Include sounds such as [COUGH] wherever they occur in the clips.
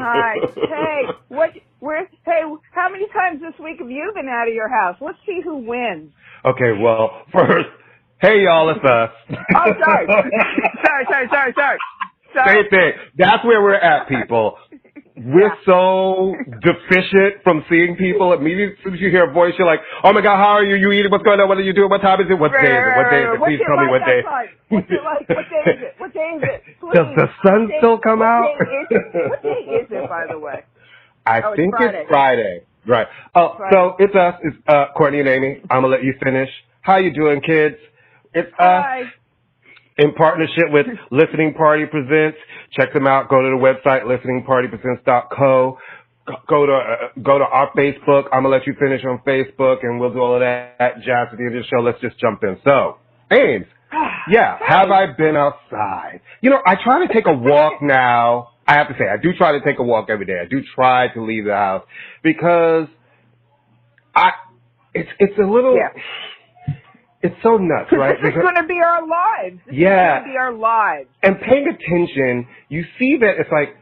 Hey. Hi. [LAUGHS] Hey, what? Where? Hey, how many times this week have you been out of your house? Let's see who wins. Okay, well, [LAUGHS] first, hey y'all, it's us. Oh, sorry. [LAUGHS] sorry, sorry, sorry, sorry. Sorry. Same thing. That's where we're at, people. We're Yeah. so deficient from seeing people. Immediately, as soon as you hear a voice, you're like, "Oh my God, how are you? You eating? What's going on? What are you doing? What time is it? What day is it? What day is it? What's Please it tell me what day." What's it like? What day is it? What day is it? Please. [LAUGHS] Does the sun day- still come out? Day is it? What day is it, by the way? I Oh, it's think Friday. it's Friday. Right. Oh, Friday. so it's us. It's uh, Courtney and Amy. I'm gonna let you finish. How you doing, kids? It's us. Hi. In partnership with Listening Party Presents. Check them out. Go to the website listeningpartypresents.co. Go- Go to uh, go to our Facebook. I'm gonna let you finish on Facebook, and we'll do all of that jazz at the end of the show. Let's just jump in. So, Ames, [SIGHS] yeah, have I been outside? You know, I try to take a walk now. I have to say, I do try to take a walk every day. I do try to leave the house because I, it's it's a little, Yeah. It's so nuts, right? this is going to be our lives. This Yeah. is going to be our lives. and paying attention, you see that it's like,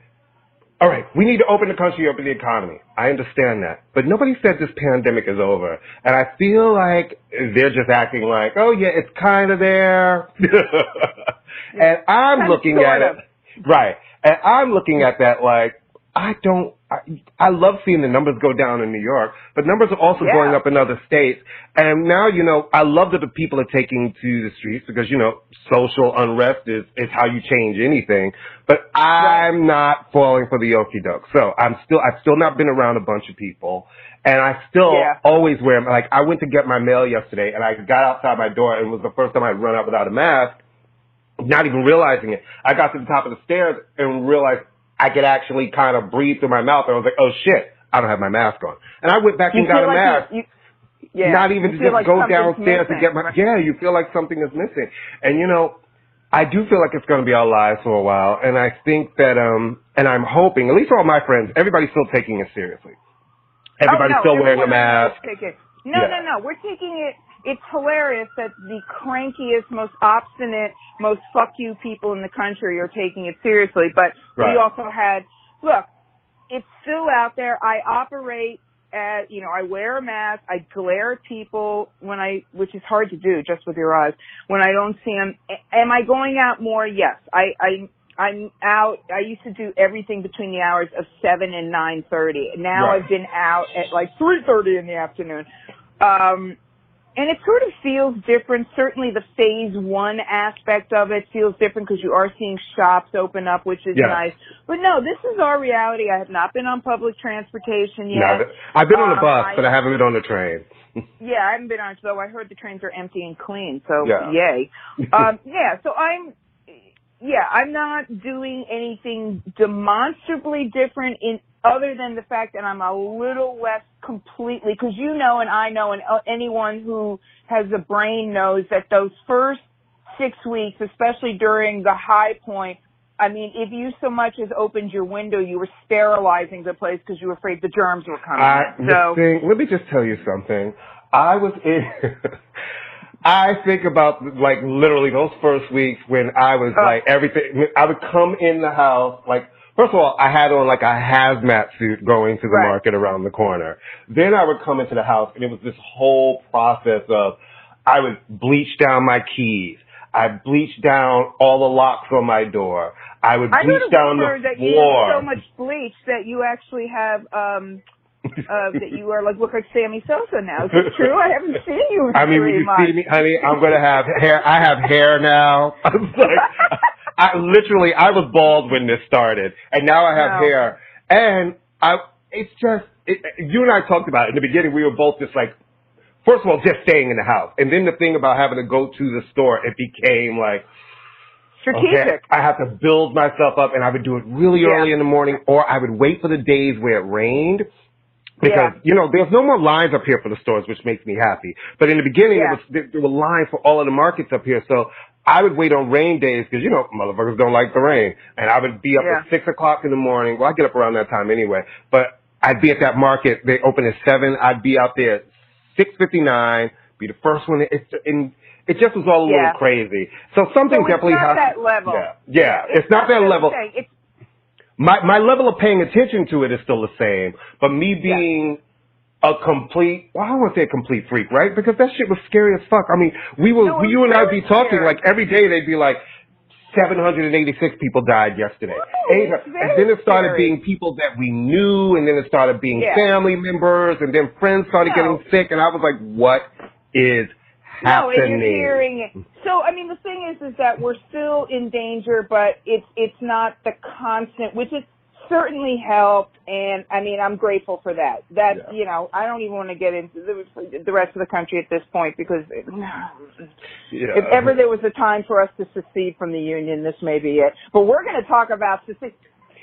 all right, we need to open the country, open the economy. I understand that. But nobody said this pandemic is over. And I feel like they're just acting like, oh yeah, it's kind of there. [LAUGHS] and I'm looking at of. it, right. And I'm looking at that like, I don't, I, I love seeing the numbers go down in New York, but numbers are also Yeah. going up in other states. And now, you know, I love that the people are taking to the streets because, you know, social unrest is, is how you change anything. But I'm not falling for the okie doke. So I'm still, I've still not been around a bunch of people. And I still Yeah. always wear, like, I went to get my mail yesterday and I got outside my door and it was the first time I'd run out without a mask not even realizing it. I got to the top of the stairs and realized I could actually kind of breathe through my mouth. And I was like, oh shit, I don't have my mask on. And I went back You and got a like mask. you, you, yeah. Not even you to just like go downstairs to missing. get my, yeah, you feel like something is missing. And you know, I do feel like it's going to be our lives for a while. And I think that, um, and I'm hoping, at least all my friends, everybody's still taking it seriously. Everybody's oh, no, still wearing a everyone I know is mask. No, Yeah. no, no. We're taking it. It's hilarious that the crankiest, most obstinate, most fuck you people in the country are taking it seriously. But Right. we also had, look, it's still out there. I operate at, you know, I wear a mask. I glare at people when I, which is hard to do just with your eyes, when I don't see them. Am I going out more? Yes. I, I, I'm out. I used to do everything between the hours of seven and nine thirty. Now Right. I've been out at like three thirty in the afternoon. Um, and it sort of feels different. Certainly, the phase one aspect of it feels different because you are seeing shops open up, which is Yeah. nice. But no, this is our reality. I have not been on public transportation yet. No, I've been on a Um, bus, I- but I haven't been on a train. [LAUGHS] Yeah, I haven't been on it though. I heard the trains are empty and clean, so Yeah. yay. [LAUGHS] um, yeah, so I'm, yeah, I'm not doing anything demonstrably different in other than the fact that I'm a little less completely, because you know and I know and uh, anyone who has a brain knows that those first six weeks, especially during the high point, I mean, if you so much as opened your window, you were sterilizing the place because you were afraid the germs were coming I, in. So, thing, let me just tell you something. I was in. [LAUGHS] I think about like literally those first weeks when I was like everything. I would come in the house like. First of all, I had on like a hazmat suit going to the Right. market around the corner. Then I would come into the house and it was this whole process of I would bleach down my keys. I bleached down all the locks on my door. I would bleach a down the that you floor. so much bleach that you actually have um uh that you are like look like Sammy Sosa now. Is it true? I haven't seen you in I mean, when you months. see me, honey, I'm gonna have hair. I have hair now. [LAUGHS] I was like, I literally, I was bald when this started, and now I have hair. And I, it's just, it, you and I talked about it in the beginning. We were both just like, first of all, just staying in the house, and then the thing about having to go to the store, it became like. Strategic. Okay, I have to build myself up, and I would do it really Yeah. early in the morning, or I would wait for the days where it rained. Because Yeah. you know, there's no more lines up here for the stores, which makes me happy. But in the beginning, Yeah. there was there, there were lines for all of the markets up here. So I would wait on rain days because you know motherfuckers don't like the rain, and I would be up Yeah. at six o'clock in the morning. Well, I get up around that time anyway. But I'd be at that market. They open at seven. I'd be out there at six fifty nine. Be the first one. It's and it just was all a little crazy. So something So it's definitely not has that level. Yeah, yeah. It's, not that level. It's my my level of paying attention to it is still the same, but me being a complete well, I to say a complete freak, right? Because that shit was scary as fuck. I mean, we were No, you and I'd very be talking scary. like every day they'd be like 786 people died yesterday. And, it's and very then it started scary. being people that we knew, and then it started being Yeah. family members, and then friends started No. getting sick, and I was like, what is No, and you're happening? hearing. So I mean, the thing is, is that we're still in danger, but it's it's not the constant, which has certainly helped. And I mean, I'm grateful for that. That Yeah. you know, I don't even want to get into the, the rest of the country at this point because [SIGHS] Yeah. if ever there was a time for us to secede from the union, this may be it. But we're going to talk about secede.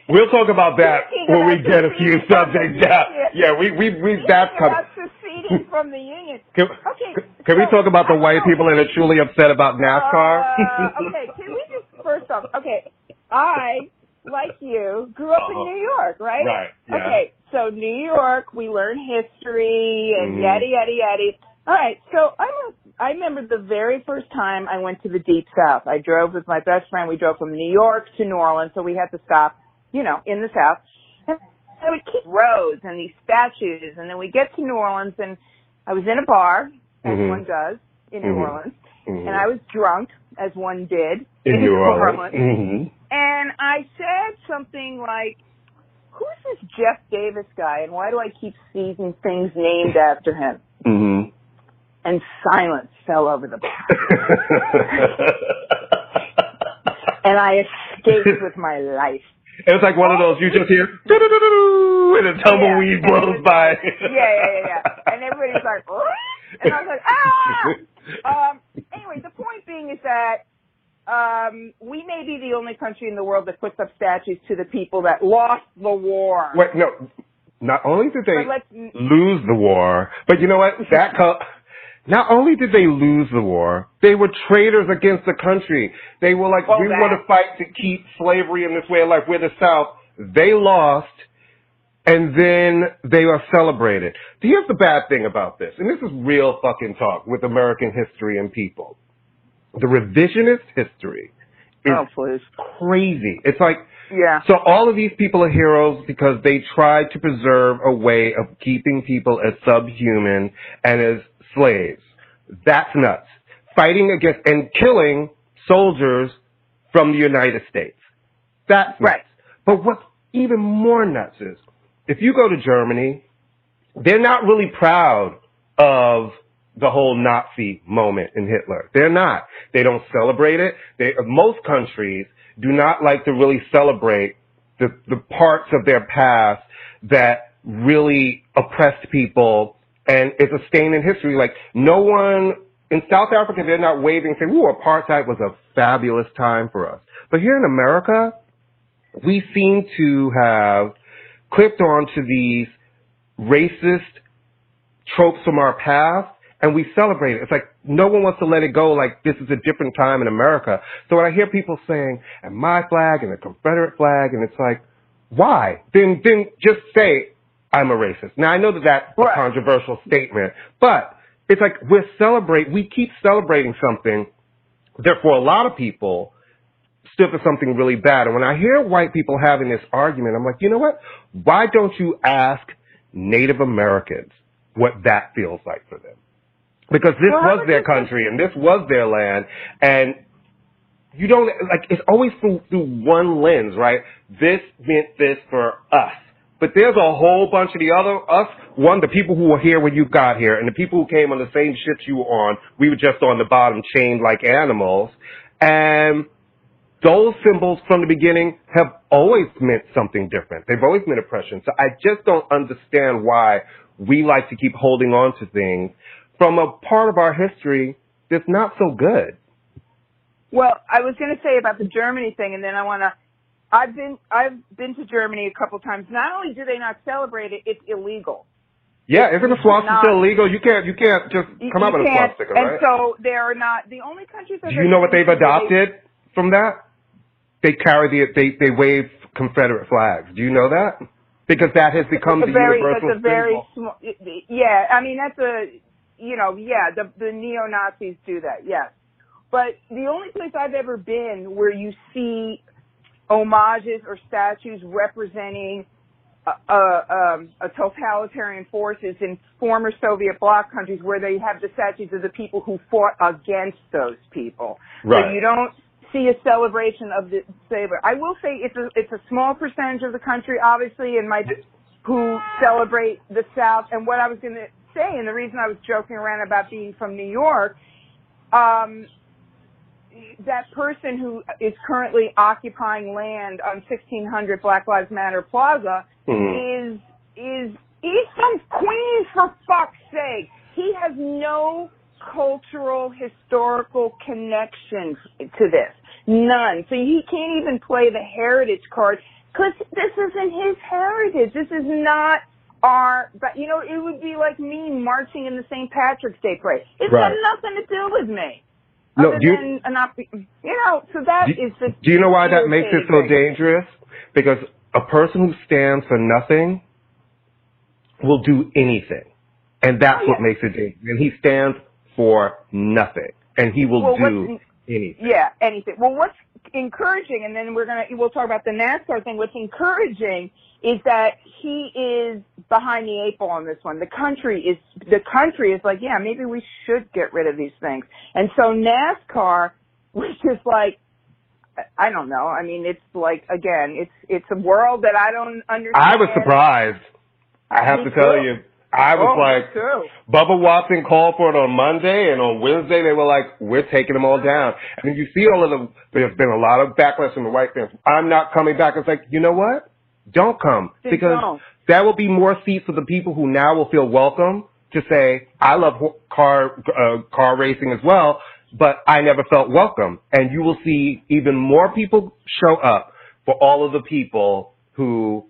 We'll talk about that when we get a few seceding from the subjects. Yeah, yeah, we we we that's coming. seceding from the union. Can, Okay, can we talk about the white people that are truly upset about NASCAR? Uh, okay, can we just first off? Okay, I like you grew up Uh-huh. in New York, right? Right, yeah. Okay, so New York, we learn history and Mhm. yada yada yada. All right, so I'm a, I remember the very first time I went to the Deep South. I drove with my best friend. We drove from New York to New Orleans, so we had to stop, you know, in the South. And I would keep roads and these statues, and then we get to New Orleans, and I was in a bar, as Mhm. one does in New Mhm. Orleans Mhm. and I was drunk, as one did in New Orleans. Mhm. And I said something like, "Who's this Jeff Davis guy, and why do I keep seeing things named after him?" Mhm. And silence fell over the bar, [LAUGHS] and I escaped with my life. It was like one of those you just hear and a tumbleweed Yeah, blows by. Yeah, yeah, yeah, yeah. And everybody's like, "What?" and I was like, "Ah!" Um, anyway, the point being is that um, we may be the only country in the world that puts up statues to the people that lost the war. Wait, no. Not only did they lose the war, but you know what? That co- not only did they lose the war, they were traitors against the country. They were like, Well, we that- want to fight to keep slavery in this way of life. We're the South. They lost, and then they are celebrated. Here's the bad thing about this, and this is real fucking talk with American history and people. The revisionist history is oh crazy. It's like yeah, so all of these people are heroes because they tried to preserve a way of keeping people as subhuman and as slaves. That's nuts. Fighting against and killing soldiers from the United States. That's nuts. Right. But what's even more nuts is if you go to Germany, they're not really proud of the whole Nazi moment in Hitler. They're not. They don't celebrate it. They, most countries do not like to really celebrate the, the parts of their past that really oppressed people and it's a stain in history. Like no one in South Africa, they're not waving saying, ooh, apartheid was a fabulous time for us. But here in America, we seem to have clipped onto these racist tropes from our past and we celebrate it. It's like no one wants to let it go like this is a different time in America. So when I hear people saying, and my flag and the Confederate flag, and it's like, why? Then, then just say, I'm a racist. Now I know that that's a controversial statement, but it's like we're celebrate, we keep celebrating something that for a lot of people stood for something really bad. And when I hear white people having this argument, I'm like, you know what? Why don't you ask Native Americans what that feels like for them? Because this Well, was their country and this was their land and you don't, like, it's always through, through one lens, right? This meant this for us. But there's a whole bunch of the other us. One, the people who were here when you got here, and the people who came on the same ships you were on. We were just on the bottom, chained like animals. And those symbols from the beginning have always meant something different. They've always meant oppression. So I just don't understand why we like to keep holding on to things from a part of our history that's not so good. Well, I was going to say about the Germany thing, and then I want to. I've been I've been to Germany a couple times. Not only do they not celebrate it, it's illegal. Yeah, isn't a swastika not- illegal? You can't, you can't just come up with a swastika, and so they are not the only countries. That Do you know what they've adopted from that? They carry the, they, they wave Confederate flags. Do you know that? Because that has become the very, universal that's a very small. Yeah, I mean that's a, you know, yeah, the the neo Nazis do that, yes. But the only place I've ever been where you see homages or statues representing uh, uh, um, a totalitarian forces in former Soviet bloc countries where they have the statues of the people who fought against those people. Right. So you don't see a celebration of the saber. I will say it's a it's a small percentage of the country, obviously, and my who celebrate the South. And what I was going to say, and the reason I was joking around about being from New York, um, that person who is currently occupying land on 1600 Black Lives Matter Plaza Mhm. is is he's from Queens for fuck's sake. He has no cultural historical connection to this. None. So he can't even play the heritage card because this isn't his heritage. This is not our, but you know, it would be like me marching in the St. Patrick's Day parade. It's Right. got nothing to do with me. No, do you- op- you know, so that Do, is just do you know why that makes it so dangerous? Because a person who stands for nothing will do anything. And that's Oh, what yeah. makes it dangerous. And he stands for nothing. And he will Well, do anything. Yeah, anything. Well, what's encouraging, and then we're gonna we'll talk about the NASCAR thing. What's encouraging is that he is behind the eight ball on this one. The country is the country is like, yeah, maybe we should get rid of these things. And so NASCAR was [LAUGHS] just like, I don't know. I mean, it's like again, it's it's a world that I don't understand. I was surprised. I have Me to tell too. you. I was Oh, like. Bubba Watson called for it on Monday, and on Wednesday they were like, "We're taking them all down." And then you see all of the. There's been a lot of backlash from the white fans. I'm not coming back. It's like, you know what? Don't come Then because don't. that will be more seats for the people who now will feel welcome to say, "I love car uh, car racing as well," but I never felt welcome. And you will see even more people show up for all of the people who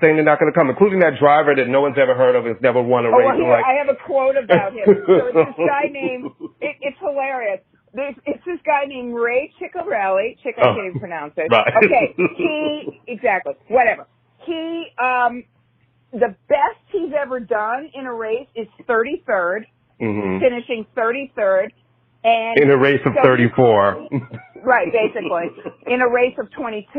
saying they're not going to come, including that driver that no one's ever heard of, has never won a Oh, race. well, and here, like, I have a quote about him. So it's this guy [LAUGHS] named, it, it's hilarious. There's, it's this guy named Ray Ciccarelli. Chick, I Oh, can't even pronounce it. right. Okay, [LAUGHS] he, exactly, whatever. He, um, the best he's ever done in a race is 33rd, Mhm. finishing 33rd. And in a race of so- 34. [LAUGHS] Right, basically, in a race of 22.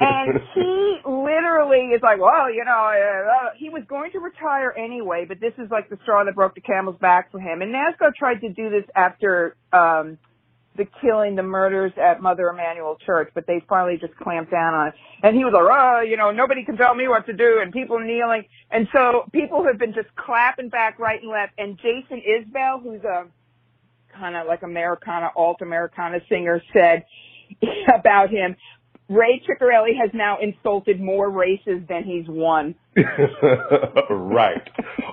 And he literally is like, well, you know, uh, uh, he was going to retire anyway, but this is like the straw that broke the camel's back for him. And NASCAR tried to do this after um, the killing, the murders at Mother Emanuel Church, but they finally just clamped down on it. And he was like, oh, you know, nobody can tell me what to do, and people kneeling. And so people have been just clapping back right and left. And Jason Isbell, who's a kind of like Americana, alt Americana singer said [LAUGHS] about him, Ray Ciccarelli has now insulted more races than he's won. [LAUGHS] right.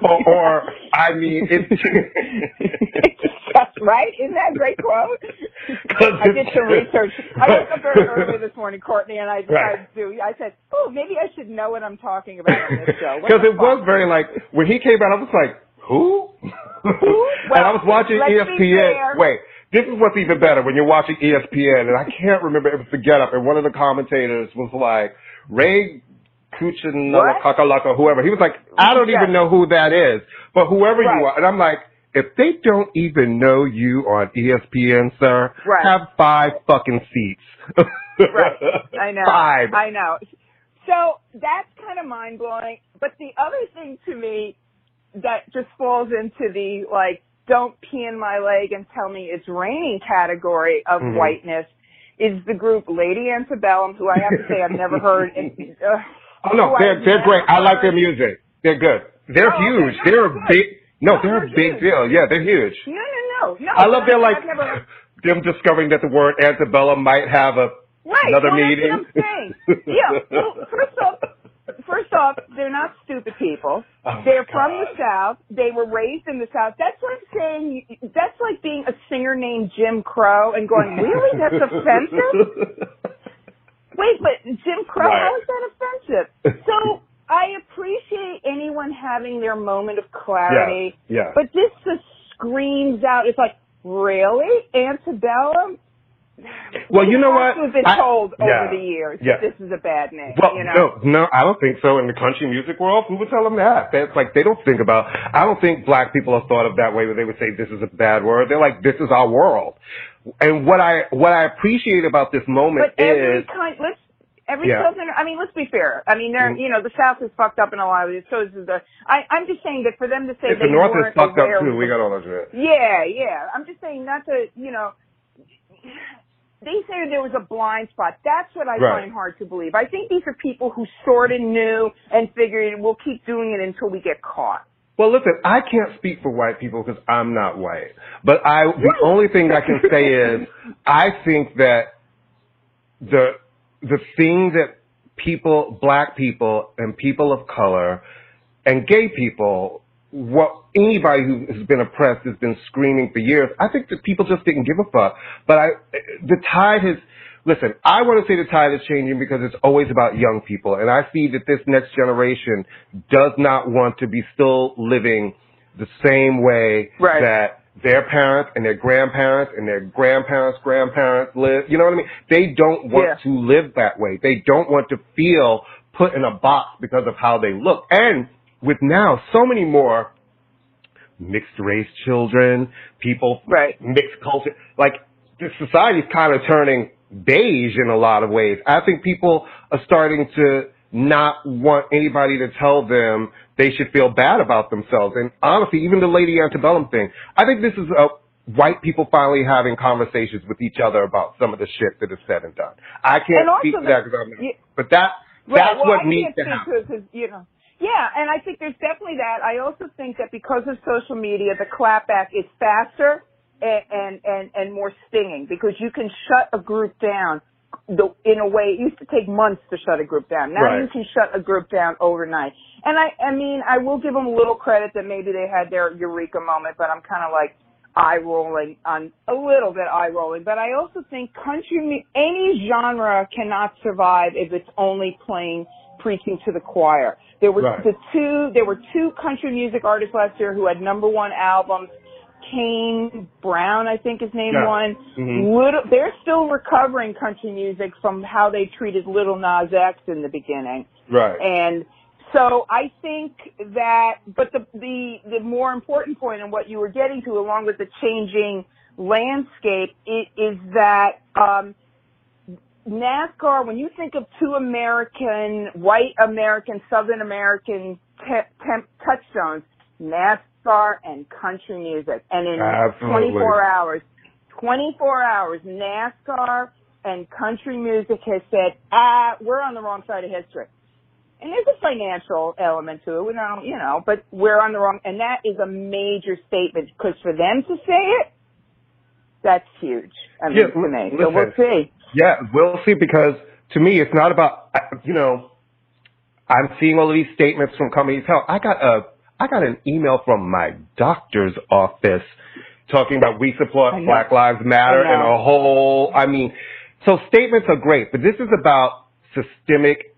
Or, or, I mean, it's. [LAUGHS] That's right. Isn't that a great quote? I did some research. I woke up very early this morning, Courtney, and I Right. decided to. I said, "Oh, maybe I should know what I'm talking about on this show." Because it was very like, when he came out, I was like, who? [LAUGHS] and I was watching ESPN. Wait, this is what's even better when you're watching ESPN, and I can't remember if it's the Get Up, and one of the commentators was like, Ray Kuchinala What? Kakalaka, whoever. He was like, I don't even know who that is, but whoever Right. you are. And I'm like, if they don't even know you on ESPN, sir, Right. have five fucking seats. Right. I [LAUGHS] know. Five. I know. So that's kind of mind blowing. But the other thing to me that just falls into the like, don't pee in my leg and tell me it's raining category of Mhm. whiteness is the group Lady Antebellum, who I have to say I've never heard. And, [LAUGHS] uh, Oh no, they're I've they're great. I like their music. They're good. They're Oh, okay. huge. No, They're a big. No, No, they're a big huge. deal. Yeah, they're huge. No, no, no, no. I love their like never, [LAUGHS] them discovering that the word antebellum might have a Right. another well, meeting. That's what I'm saying. Yeah. Well, first off, first off, they're not stupid people. Oh, they're from the South. They were raised in the South. That's like saying that's like being a singer named Jim Crow and going, really? That's offensive. [LAUGHS] Wait, but Jim Crow, Right. how is that offensive? So I appreciate anyone having their moment of clarity, yeah, yeah. but this just screams out. It's like, really, antebellum? Well, you know what? have been I- told yeah, over the years yeah. that this is a bad name. Well, you know? no, no, I don't think so. In the country music world, who would tell them that? That's like they don't think about. I don't think black people have thought of that way, where they would say this is a bad word. They're like, this is our world. And what I what I appreciate about this moment But every is kind, let's Every Yeah. southern, I mean, let's be fair. I mean, they're, Mhm. you know, the South is fucked up in a lot of ways. So is the. I, I'm just saying that for them to say If they the North is fucked up too, we got all that shit. Yeah, yeah. I'm just saying not to, you know. They say there was a blind spot. That's what I Right. find hard to believe. I think these are people who sort of knew and figured we'll keep doing it until we get caught. Well, listen, I can't speak for white people because I'm not white. But I, the only thing I can say is, [LAUGHS] I think that the the thing that people, black people, and people of color, and gay people, what anybody who has been oppressed has been screaming for years. I think that people just didn't give a fuck. But I, the tide has. Listen, I want to say the tide is changing because it's always about young people, and I see that this next generation does not want to be still living the same way Right. that their parents and their grandparents and their grandparents' grandparents live. You know what I mean? They don't want Yeah. to live that way. They don't want to feel put in a box because of how they look. And with now so many more mixed race children, people, Right. mixed culture, like the society's kind of turning beige in a lot of ways. I think people are starting to not want anybody to tell them they should feel bad about themselves. And honestly, even the Lady Antebellum thing, I think this is a white people finally having conversations with each other about some of the shit that is said and done. I can't And speak to that because I'm not, but that Right, that's well, what I needs to happen. to it 'cause, you know. Yeah, and I think there's definitely that. I also think that because of social media, the clapback is faster and and and, and more stinging because you can shut a group down the, in a way it used to take months to shut a group down. Now Right. you can shut a group down overnight. And I I mean I will give them a little credit that maybe they had their eureka moment, but I'm kind of like eye rolling on a little bit eye rolling. But I also think country any genre cannot survive if it's only playing preaching to the choir. There was Right. the two there were two country music artists last year who had number one albums. Kane Brown, I think his name Yeah. won. Mhm. Little, they're still recovering country music from how they treated Lil Nas X in the beginning. Right. And so I think that, but the, the, the more important point and what you were getting to along with the changing landscape i- is that, um, NASCAR, when you think of two American, white American, Southern American te- temp- touchstones, NASCAR and country music. And in Absolutely. 24 hours, 24 hours, NASCAR and country music has said, ah, we're on the wrong side of history. And there's a financial element to it, we don't, you know, but we're on the wrong, and that is a major statement because for them to say it, that's huge. I mean, Yeah, to me. listen. So we'll see. Yeah, we'll see because to me it's not about you know I'm seeing all of these statements from companies. Hell, I got a I got an email from my doctor's office talking about we support Black Lives Matter and a whole I mean so statements are great, but this is about systemic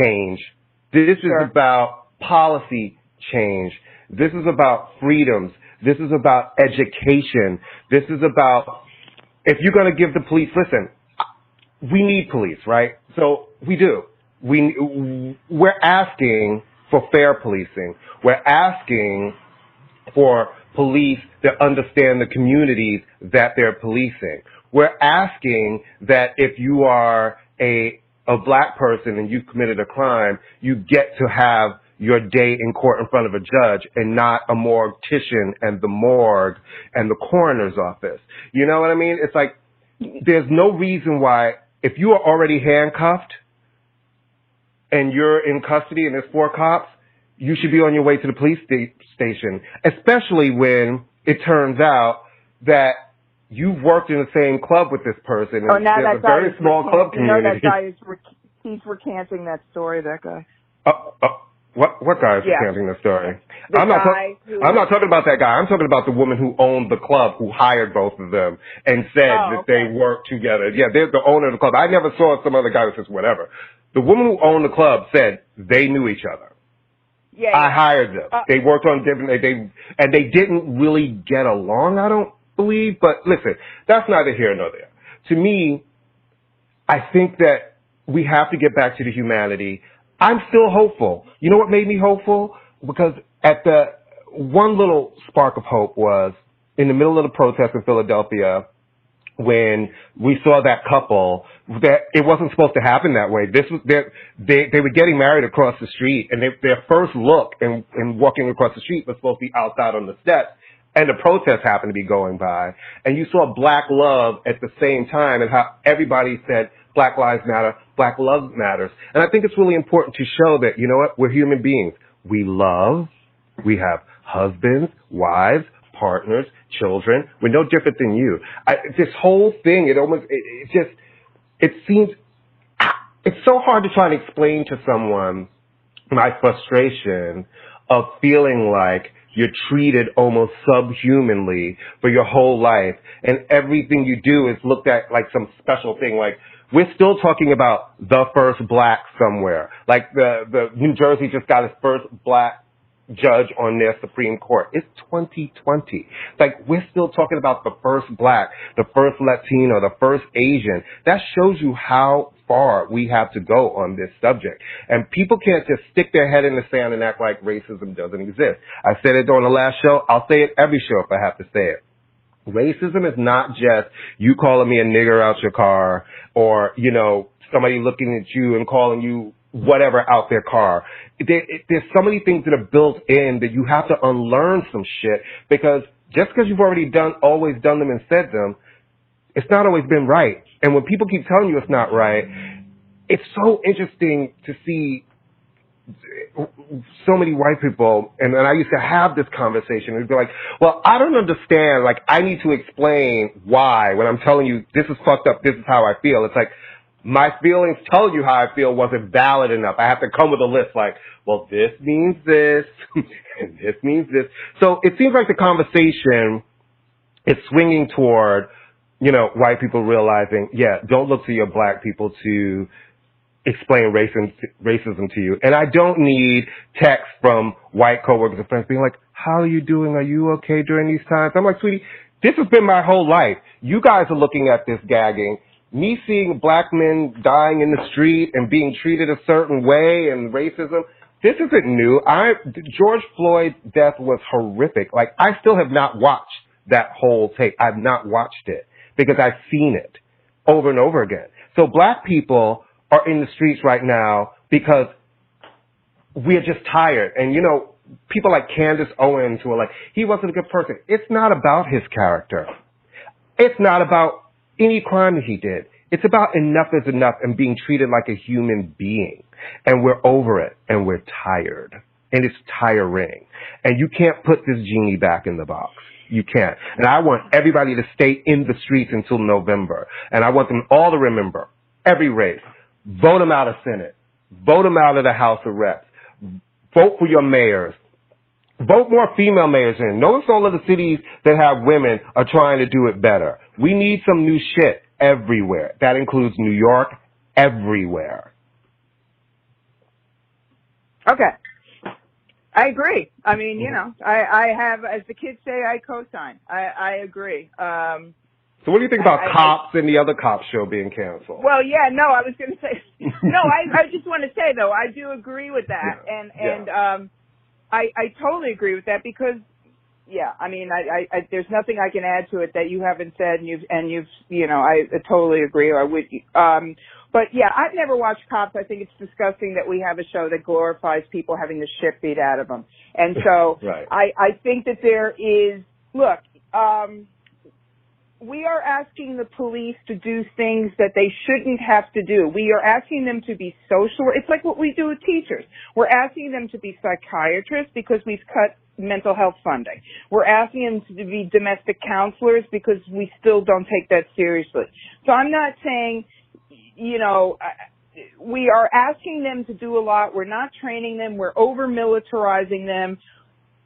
change. This Sure. is about policy change. This is about freedoms. This is about education. This is about if you're going to give the police, listen, we need police, right? So we do. We we're asking for fair policing. We're asking for police that understand the communities that they're policing. We're asking that if you are a a black person and you've committed a crime, you get to have your day in court in front of a judge and not a mortician and the morgue and the coroner's office. You know what I mean? It's like there's no reason why if you are already handcuffed and you're in custody and there's four cops, you should be on your way to the police sta- station, especially when it turns out that you've worked in the same club with this person. And Oh, now there's that a guy very small recant- club You know that guy is rec- he's recanting that story. That guy. Uh, uh, what what guy is Yeah. recounting the story? The I'm not. ta- who- I'm not talking about that guy. I'm talking about the woman who owned the club, who hired both of them, and said Oh, that okay. they worked together. Yeah, they're the owner of the club. I never saw some other guy who says whatever. The woman who owned the club said they knew each other. Yeah. I hired them. Uh, they worked on different. They, they and they didn't really get along. I don't believe. But listen, that's neither here nor there. To me, I think that we have to get back to the humanity. I'm still hopeful. You know what made me hopeful? Because at the one little spark of hope was in the middle of the protest in Philadelphia when we saw that couple that it wasn't supposed to happen that way. This was they they were getting married across the street, and they, their first look and and walking across the street was supposed to be outside on the steps, and the protest happened to be going by, and you saw black love at the same time, and how everybody said Black Lives Matter, Black Love Matters, and I think it's really important to show that you know what we're human beings. We love, we have husbands, wives, partners, children. We're no different than you. I, this whole thing, it almost, it, it just, it seems, it's so hard to try and explain to someone my frustration of feeling like you're treated almost subhumanly for your whole life and everything you do is looked at like some special thing like we're still talking about the first black somewhere. Like the, the New Jersey just got its first black judge on their Supreme Court. It's 2020. Like we're still talking about the first black, the first Latino, the first Asian. That shows you how far we have to go on this subject. And people can't just stick their head in the sand and act like racism doesn't exist. I said it during the last show. I'll say it every show if I have to say it. Racism is not just you calling me a nigger out your car or, you know, somebody looking at you and calling you whatever out their car. There, there's so many things that are built in that you have to unlearn some shit because just because you've already done, always done them and said them, it's not always been right. And when people keep telling you it's not right, it's so interesting to see so many white people, and, I used to have this conversation. It'd be like, well, I don't understand. Like, I need to explain why when I'm telling you this is fucked up, this is how I feel. It's like, my feelings telling you how I feel wasn't valid enough. I have to come with a list like, well, this means this, [LAUGHS] and this means this. So it seems like the conversation is swinging toward, you know, white people realizing, yeah, don't look to your black people to explain racism, racism to you. And I don't need text from white coworkers and friends being like, how are you doing? Are you okay during these times? I'm like, sweetie, this has been my whole life. You guys are looking at this gagging me seeing black men dying in the street and being treated a certain way and racism, this isn't new. I George Floyd's death was horrific. Like I still have not watched that whole tape. I've not watched it because I've seen it over and over again. So black people are in the streets right now because we're just tired. And you know, people like Candace Owens who are like, he wasn't a good person. It's not about his character. It's not about any crime that he did. It's about enough is enough and being treated like a human being. And we're over it and we're tired. And it's tiring. And you can't put this genie back in the box. You can't. And I want everybody to stay in the streets until November. And I want them all to remember every race. Vote them out of Senate. Vote them out of the House of Reps. Vote for your mayors. Vote more female mayors in. Notice all of the cities that have women are trying to do it better. We need some new shit everywhere. That includes New York, everywhere. Okay. I agree. I mean, you know, I, I have, as the kids say, I co-sign. I, I agree. Um, so what do you think about I, cops I, and the other Cops show being canceled? Well, yeah, no, I was going to say, [LAUGHS] no, I, I just want to say though, I do agree with that. Yeah. And, and, yeah. um, I, I totally agree with that because yeah, I mean, I, I, I, there's nothing I can add to it that you haven't said, and you've, and you've, you know, I, I totally agree. I would, um, but yeah, I've never watched Cops. I think it's disgusting that we have a show that glorifies people having the shit beat out of them, and so [LAUGHS] right. I, I think that there is. Look, um, we are asking the police to do things that they shouldn't have to do. We are asking them to be social. It's like what we do with teachers. We're asking them to be psychiatrists because we've cut mental health funding. We're asking them to be domestic counselors because we still don't take that seriously. So I'm not saying, you know, we are asking them to do a lot. We're not training them. We're over militarizing them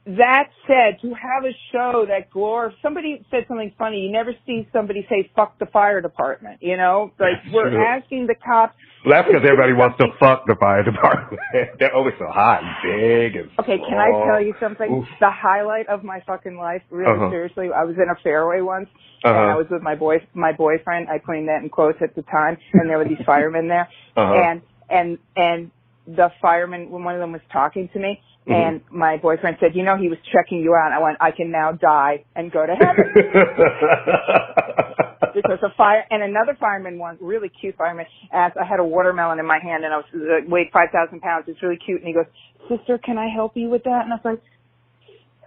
that said, to have a show that glor somebody said something funny. You never see somebody say "fuck the fire department." You know, like we're true. asking the cops. Well, that's because everybody wants to fuck the fire department. [LAUGHS] They're always so hot and big and. Okay, can I tell you something? Oof. The highlight of my fucking life, really uh-huh. seriously, I was in a fairway once, uh-huh. and I was with my boy, my boyfriend. I claim that in quotes at the time, and there were these [LAUGHS] firemen there, uh-huh. and and and the fireman when one of them was talking to me, Mhm. and my boyfriend said, "You know, he was checking you out." I went, "I can now die and go to heaven." [LAUGHS] because a fire and another fireman one really cute fireman asked I had a watermelon in my hand and I was uh, weighed five thousand pounds. It's really cute and he goes, Sister, can I help you with that? And I was like,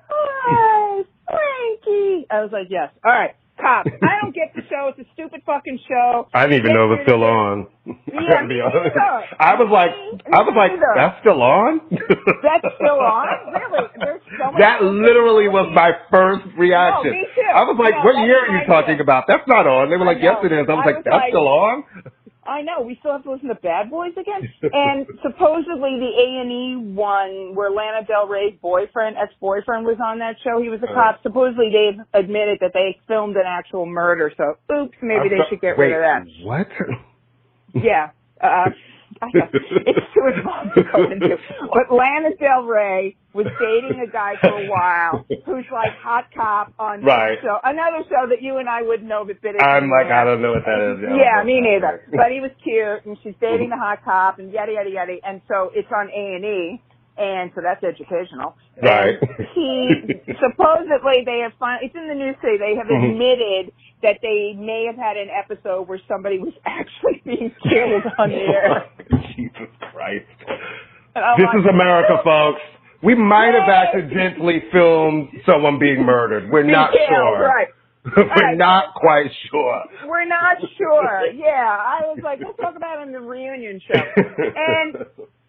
Hi, Frankie. I was like, Yes. All right. I don't get the show. It's a stupid fucking show. I didn't even know it was still on. [LAUGHS] Yeah, to be me honest. neither. I was like, I was like, that's still on. That's still on? Really? There's so [LAUGHS] much That literally was my first reaction. No, me too. I was like, No, what year are you my talking about? That's not on. They were like, yes, it is. I was I like, was that's like- still on. I know. We still have to listen to Bad Boys again. and [LAUGHS] supposedly the A and E one where Lana Del Rey's boyfriend, ex-boyfriend, was on that show. He was a Uh. cop. Supposedly they've admitted that they filmed an actual murder. So, oops, maybe I'm they so- should get wait, rid of that. What? Yeah. Uh, know. [LAUGHS] it's too involved to go into. [LAUGHS] But Lana Del Rey was dating a guy for a while who's like hot cop on Right. so another show that you and I wouldn't know but it I'm like, I don't know what that is. yeah, me neither. [LAUGHS] But he was cute, and she's dating the hot cop, and yada yada yada. And so it's on A and E, and so that's educational. Right. And he supposedly they have fin- It's in the news today. They have Mhm. admitted that they may have had an episode where somebody was [LAUGHS] actually being killed on the air. [LAUGHS] Jesus Christ. Oh, this like, is America, folks. We might have accidentally filmed someone being murdered. We're not killed, sure. Right. [LAUGHS] We're Right. not quite sure. We're not sure. Yeah, I was like, let's talk about it in the reunion show. And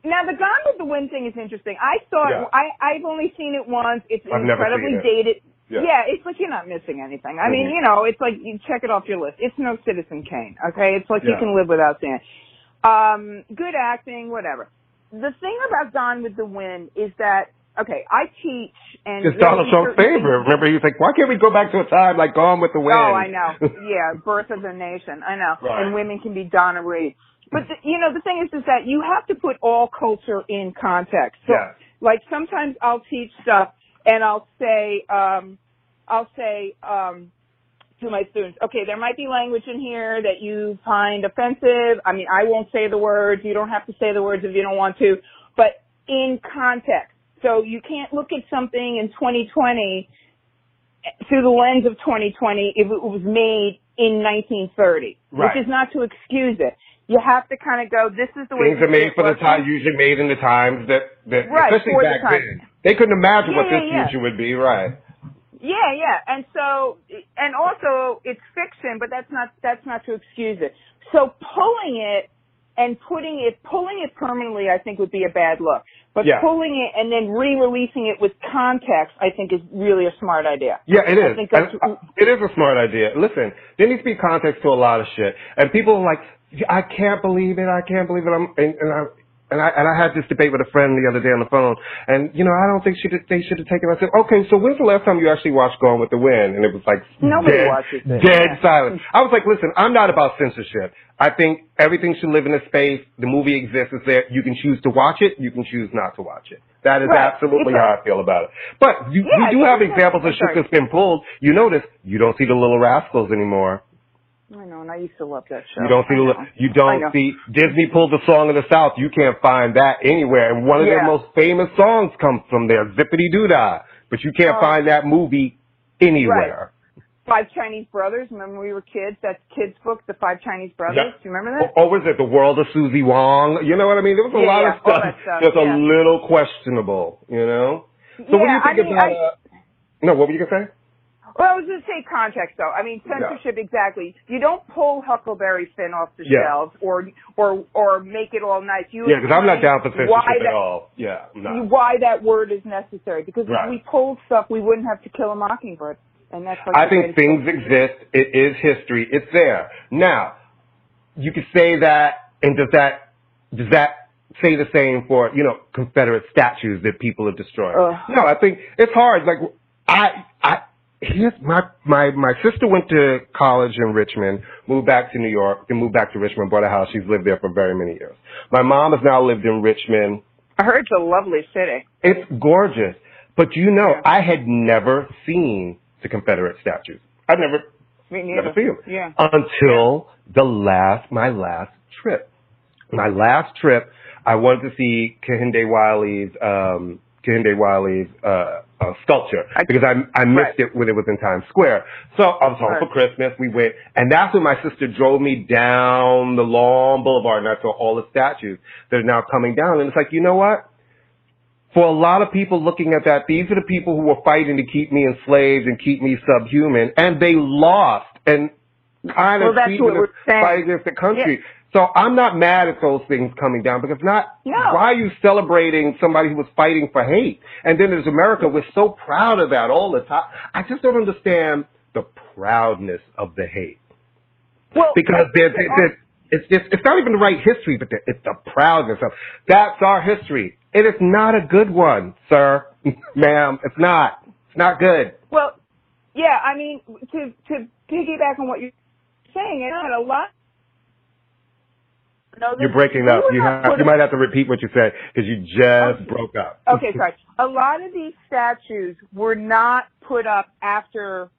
Now the Gone with the Wind thing is interesting. I thought Yeah. I I've only seen it once. It's I've incredibly it. dated. Yeah. Yeah. it's like you're not missing anything. I mean, Mhm. you know, it's like you check it off your list. It's no Citizen Kane. Okay, it's like you can live without seeing it. Um, good acting, whatever. The thing about Gone with the Wind is that okay, I teach and It's Donald Trump's favorite. Remember, he's like, "Why can't we go back to a time like Gone with the Wind?" Oh, I know. [LAUGHS] Yeah, birth of a nation. I know. Right. And women can be Donna Reed. But the, you know, the thing is, is that you have to put all culture in context. So, Yeah. like sometimes I'll teach stuff and I'll say, um, I'll say um, to my students, okay, there might be language in here that you find offensive. I mean, I won't say the words. You don't have to say the words if you don't want to, but in context. So you can't look at something in 2020 through the lens of 2020 if it was made in 1930, Right. which is not to excuse it. You have to kind of go, this is the way Things are made for the time, usually made in the times that, that Right, especially for the back time. then. They couldn't imagine Yeah, what this yeah, yeah. future would be, right? Yeah, yeah. And so, and also it's fiction, but that's not, that's not to excuse it. So pulling it and putting it, pulling it permanently, I think would be a bad look. But Yeah. pulling it and then re-releasing it with context, I think is really a smart idea. Yeah, it is. I think that's, I, uh, it is a smart idea. Listen, there needs to be context to a lot of shit, and people are like, "I can't believe it. I can't believe it." I'm and, and I. And I and I had this debate with a friend the other day on the phone, and you know I don't think she did, they should have taken. It. I said, okay, so when's the last time you actually watched Gone with the Wind? And it was like Nobody dead, watches it. dead Yeah. silence. I was like, listen, I'm not about censorship. I think everything should live in a space. The movie exists. It's there. You can choose to watch it. You can choose not to watch it. That is Right. absolutely It's how I feel about it. But you, Yeah, we do have examples of shit that's been pulled. You notice you don't see the Little Rascals anymore. I know, and I used to love that show. You don't see the you don't see Disney pulled the song of the South. You can't find that anywhere. And one of their most famous songs comes from there, Zippity Doo Dah. But you can't Oh. find that movie anywhere. Five Chinese Brothers. Remember we were kids? That kids book, The Five Chinese Brothers. Yeah. Do you remember that? or was it The World of Susie Wong? You know what I mean? There was a Yeah, lot yeah, of stuff stuff, that's yeah. a little questionable. You know. So what do you think I mean, about? I- uh, no, what were you gonna say? Well, I was going to say context, though. I mean, censorship exactly. You don't pull Huckleberry Finn off the Yeah. shelves, or or or make it all nice. You Yeah, because I'm not down for censorship that, at all. Yeah. Why that word is necessary? Because Right. if we pulled stuff, we wouldn't have to kill a mockingbird, and that's like I think things exist. It is history. It's there. Now, you could say that, and does that does that say the same for you know Confederate statues that people have destroyed? No, I think it's hard. Like I, I my my my sister went to college in Richmond, moved back to New York, then moved back to Richmond, bought a house. She's lived there for very many years. My mom has now lived in Richmond. I heard it's a lovely city. It's gorgeous. But you know, Yeah. I had never seen the Confederate statues. I'd never Me neither. never seen them. Yeah. Until the last, my last trip. My last trip, I wanted to see Kehinde Wiley's um, Kehinde Wiley's uh, uh, sculpture because I I missed Right. it when it was in Times Square. So I was home Right. for Christmas. We went, and that's when my sister drove me down the long boulevard, and I saw all the statues that are now coming down. And it's like, you know what? For a lot of people looking at that, these are the people who were fighting to keep me enslaved and keep me subhuman, and they lost and kind of Well, that's treated what us we're fight against the country. So I'm not mad at those things coming down because not No. why are you celebrating somebody who was fighting for hate? And then as America, we're so proud of that all the time. I just don't understand the proudness of the hate Well, because I they're, they're, they're, it's, it's, it's not even the right history, but the, it's the proudness of that's our history. It is not a good one, sir, [LAUGHS] ma'am. It's not. It's not good. Well, yeah, I mean, to to piggyback on what you're saying, and not a lot. No, You're breaking up. You have, you might have to repeat what you said because you just Okay. broke up. Okay, sorry. A lot of these statues were not put up after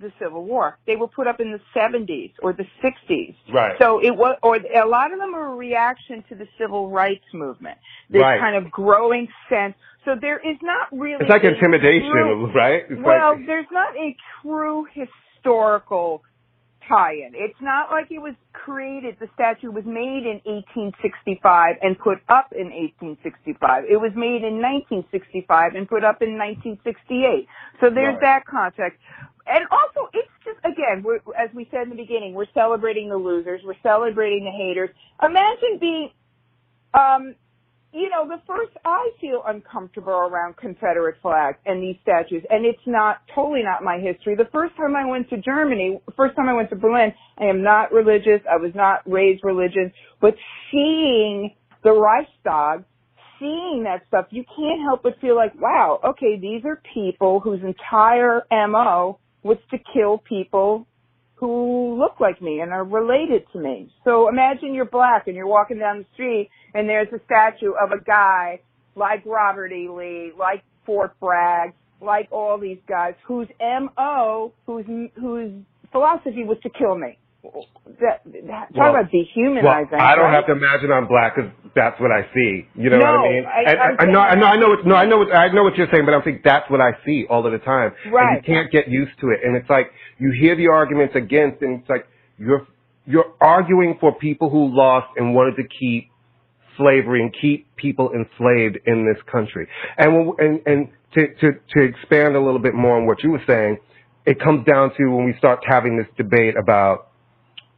the Civil War. They were put up in the 70s or the 60s. Right. So it was, or a lot of them were a reaction to the civil rights movement. This Right. kind of growing sense. So there is not really. It's like intimidation, true- right? It's well, like, there's not a true historical tie-in. It's not like it was created, the statue was made in 1865 and put up in 1865. It was made in 1965 and put up in 1968. So there's Right. that context. And also, it's just, again, we're, as we said in the beginning, we're celebrating the losers, we're celebrating the haters. Imagine being, um, you know, the first I feel uncomfortable around Confederate flags and these statues, and it's not totally not my history. The first time I went to Germany, first time I went to Berlin, I am not religious. I was not raised religious, but seeing the Reichstag, seeing that stuff, you can't help but feel like, wow, okay, these are people whose entire MO was to kill people who look like me and are related to me. So imagine you're black and you're walking down the street and there's a statue of a guy like Robert E. Lee, like Fort Bragg, like all these guys whose MO, whose, whose philosophy was to kill me. That, that, talk Well- about well. I don't right? have to imagine I'm black because that's what I see. You know No, what I mean? I- And- I'm I know, I know, I know, what, no, I know, what, I know what you're saying, but I'm saying that's what I see all of the time. Right. And you can't get used to it. And it's like you hear the arguments against, and it's like you're you're arguing for people who lost and wanted to keep slavery and keep people enslaved in this country. And and and to to to expand a little bit more on what you were saying, it comes down to when we start having this debate about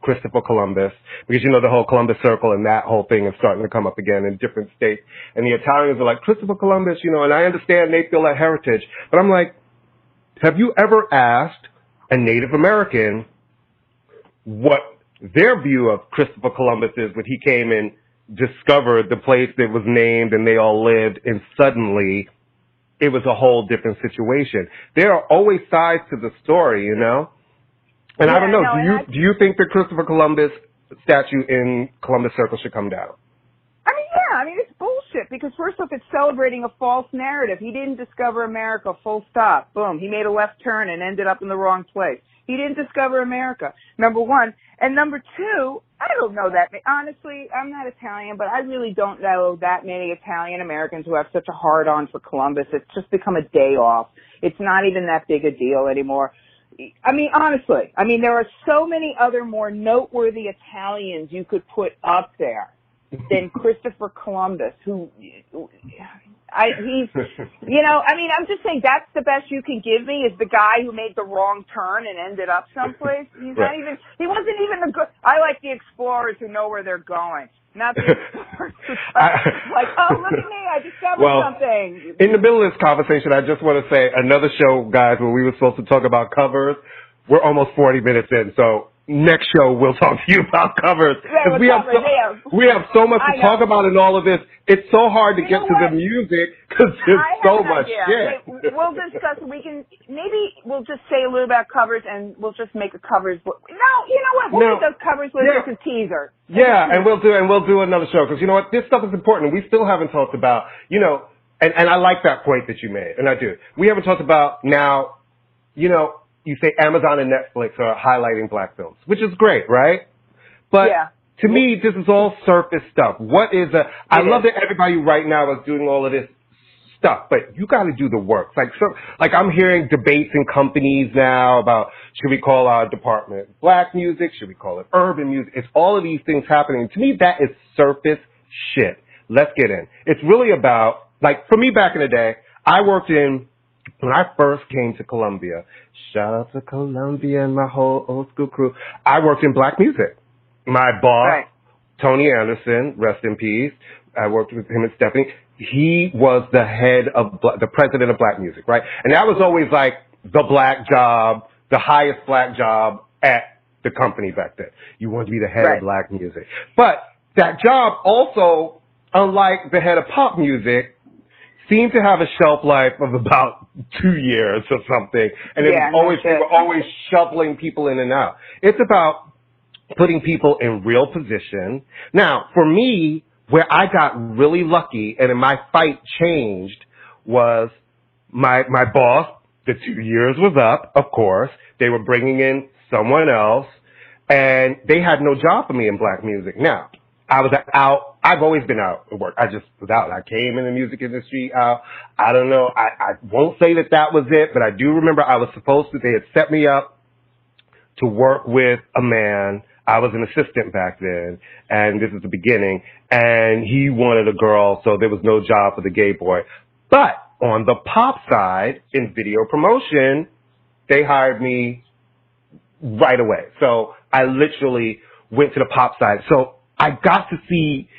Christopher Columbus, because you know the whole Columbus Circle and that whole thing is starting to come up again in different states. And the Italians are like Christopher Columbus, you know, and I understand they feel that heritage, but I'm like, have you ever asked a Native American what their view of Christopher Columbus is when he came and discovered the place that was named and they all lived and suddenly it was a whole different situation. There are always sides to the story, you know? And I don't know, no, do you I- do you think the Christopher Columbus statue in Columbus Circle should come down? I mean, yeah, I mean, it's bullshit because first off, it's celebrating a false narrative. He didn't discover America, full stop. Boom. He made a left turn and ended up in the wrong place. He didn't discover America, number one. And number two, I don't know that, honestly, I'm not Italian, but I really don't know that many Italian Americans who have such a hard on for Columbus. It's just become a day off. It's not even that big a deal anymore. I mean, honestly, I mean, there are so many other more noteworthy Italians you could put up there than [LAUGHS] Christopher Columbus, who I he's you know, I mean, I'm just saying that's the best you can give me is the guy who made the wrong turn and ended up someplace. He's not even he wasn't even the good I like the explorers who know where they're going. Not [LAUGHS] the explorers who I- [LAUGHS] like, oh look at me, I discovered Well, something. In the middle of this conversation, I just want to say another show, guys, where we were supposed to talk about covers. We're almost 40 minutes in, so next show we'll talk to you about covers. Yeah, with we have so, yeah. we have so much to talk about in all of this. It's so hard to You get to what? the music because there's so much shit. We'll discuss. We can maybe we'll just say a little about covers, and we'll just make a covers. No, you know what? We'll No. make those covers list Yeah. a teaser. Yeah, and we'll do and we'll do another show because you know what, this stuff is important. We still haven't talked about, you know, and and I like that point that you made, and I do. We haven't talked about now, you know, you say Amazon and Netflix are highlighting black films, which is great, right? But Yeah. To me, this is all surface stuff. What is a? I love is. that everybody right now is doing all of this stuff, but you got to do the work. Like so, like I'm hearing debates in companies now about should we call our department black music? Should we call it urban music? It's all of these things happening. To me, that is surface shit. Let's get in. It's really about like for me back in the day, I worked in when I first came to Columbia. Shout out to Columbia and my whole old school crew. I worked in black music. My boss, Right. Tony Anderson, rest in peace. I worked with him and Stephanie. He was the head of, the president of black music, right? And that was always like the black job, the highest black job at the company back then. You wanted to be the head Right. of black music. But that job also, unlike the head of pop music, seemed to have a shelf life of about [LAUGHS] two years or something. And it Yeah, was always, shit. were always shuffling people in and out. It's about putting people in real position. Now, for me, where I got really lucky and my fight changed was my, my boss, the two years was up, of course. They were bringing in someone else and they had no job for me in black music. Now, I was out, I've always been out at work. I just was out. I came in the music industry out. I don't know. I, I won't say that that was it, but I do remember I was supposed to, they had set me up to work with a man. I was an assistant back then, and this is the beginning, and he wanted a girl, so there was no job for the gay boy. But on the pop side, in video promotion, they hired me right away. So I literally went to the pop side. So I got to see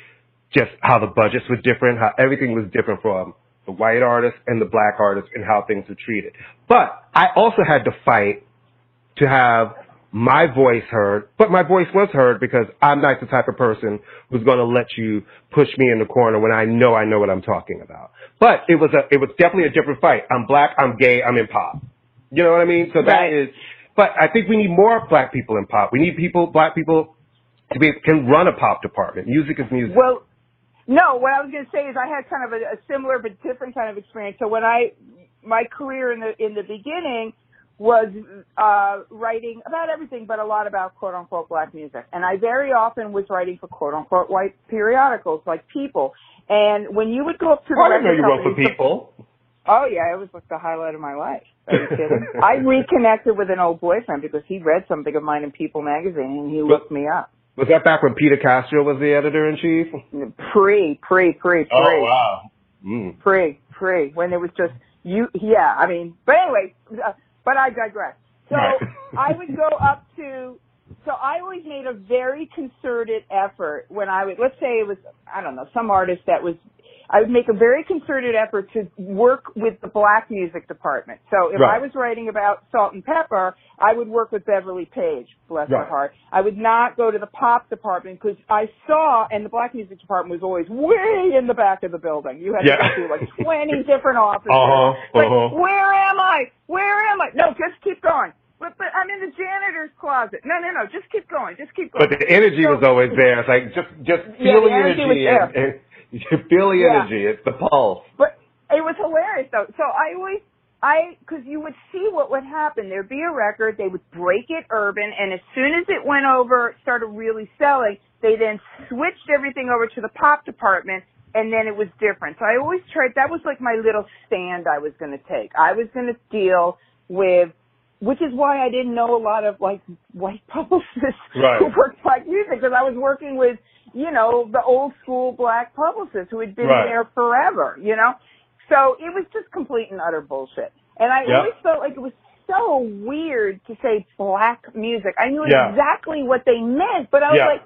just how the budgets were different, how everything was different from the white artists and the black artists and how things were treated. But I also had to fight to have my voice heard, but my voice was heard because I'm not the type of person who's going to let you push me in the corner when I know I know what I'm talking about. But it was a, it was definitely a different fight. I'm black, I'm gay, I'm in pop. You know what I mean? So that Right. is, but I think we need more black people in pop. We need people, black people to be, can run a pop department. Music is music. Well, no, what I was going to say is I had kind of a, a similar but different kind of experience. So when I, my career in the, in the beginning was, uh, writing about everything, but a lot about quote unquote black music. And I very often was writing for quote unquote white periodicals like People. And when you would go up to the I didn't know you wrote for people. Oh yeah, it was like the highlight of my life. Are you kidding? I reconnected with an old boyfriend because he read something of mine in People magazine and he looked me up. Was that back when Peter Castro was the editor in chief? Pre, pre, pre, pre. Oh wow. Mm. Pre, pre, when it was just you, yeah, I mean, but anyway, uh, but I digress. So [LAUGHS] I would go up to, so I always made a very concerted effort when I would, let's say it was, I don't know, some artist that was, I would make a very concerted effort to work with the black music department. So if Right. I was writing about Salt-N-Pepa, I would work with Beverly Page, bless her heart. I would not go to the pop department because I saw, and the black music department was always way in the back of the building. You had Yeah. to go through like 20 [LAUGHS] different offices. Uh-huh, Like, uh-huh. where am I? Where am I? No, just keep going. But, but I'm in the janitor's closet. No, no, no, just keep going. Just keep going. But the energy So- was always there. It's like just just Yeah, feel the energy energy there. and, and you [LAUGHS] feel the Yeah. energy. It's the pulse. But it was hilarious though. So I always, I, cause you would see what would happen. There'd be a record, they would break it urban, and as soon as it went over, started really selling, they then switched everything over to the pop department, and then it was different. So I always tried, that was like my little stand I was gonna take. I was gonna deal with, which is why I didn't know a lot of like white [LAUGHS] publicists Right. who worked black music, because I was working with, you know, the old school black publicists who had been Right. there forever, you know? So it was just complete and utter bullshit. And I Yeah. always felt like it was so weird to say black music. I knew Yeah. exactly what they meant, but I was Yeah. like,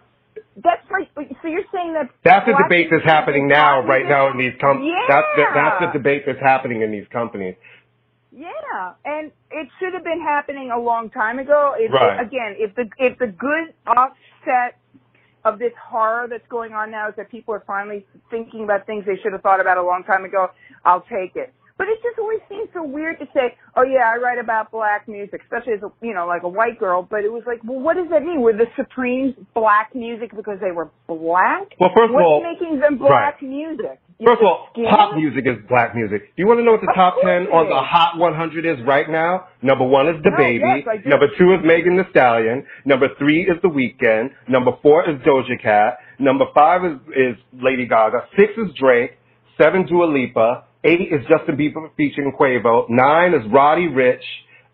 that's like, so you're saying that That's the black debate that's happening now, right now in these companies. Yeah. That's the, that's the debate that's happening in these companies. Yeah, and it should have been happening a long time ago. If, Right. Again, if the if the good offset of this horror that's going on now is that people are finally thinking about things they should have thought about a long time ago, I'll take it. But it just always seems so weird to say, "Oh yeah, I write about black music," especially as a you know like a white girl. But it was like, well, what does that mean? Were the Supremes black music because they were black? Well, first of What's all, making them black music? First of all, pop music is black music. Do you want to know what the Of top 10 it on the. Hot 100 is right now? Number one is The No, Baby. yes, Number two is Megan Thee Stallion. Number three is The Weeknd. Number four is Doja Cat. Number five is, is Lady Gaga. Six is Drake. Seven, Dua Lipa. Eight is Justin Bieber featuring Quavo. Nine is Roddy Ricch.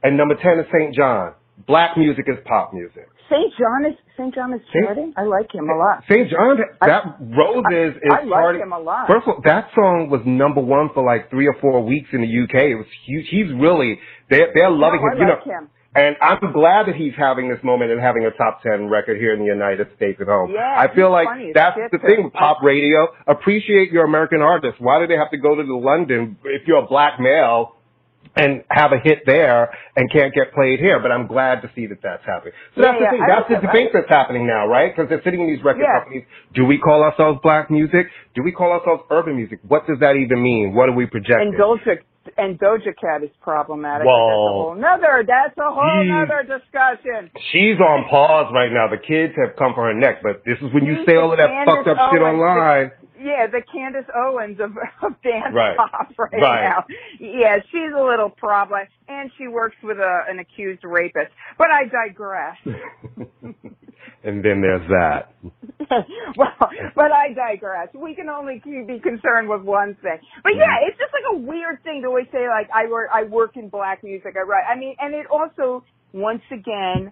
And number 10 is SAINt JHN. Black music is pop music. SAINt JHN is SAINt JHN is Saint- charting. I like him a lot. SAINt JHN, I- that Roses is I like charting- him a lot. First of all, that song was number one for like three or four weeks in the UK. It was huge. He's really they're they're loving No, him. I you like know, him. And I'm glad that he's having this moment and having a top ten record here in the United States at home. Yeah, I feel like that's the thing with pop radio. Appreciate your American artists. Why do they have to go to the London if you're a black male? And have a hit there and can't get played here, but I'm glad to see that that's happening. So Yeah, that's yeah, the thing. I That's the debate that's happening now, right? Because they're sitting in these record Yeah. companies. Do we call ourselves black music? Do we call ourselves urban music? What does that even mean? What are we projecting? And Doja and Doja Cat is problematic. Well, that's a whole nother. That's a whole geez. nother discussion. She's on pause right now. The kids have come for her neck, but this is when you say all of that Candace fucked up shit Owens, the- online. Yeah, the Candace Owens of, [LAUGHS] of dance Right. pop right, Right. now. Yeah, she's a little problem, and she works with a, an accused rapist. But I digress. [LAUGHS] and then there's that. [LAUGHS] well, but I digress. We can only be concerned with one thing. But yeah, Mm-hmm. it's just like a weird thing to always say like I work I work in black music. I write. I mean, and it also once again,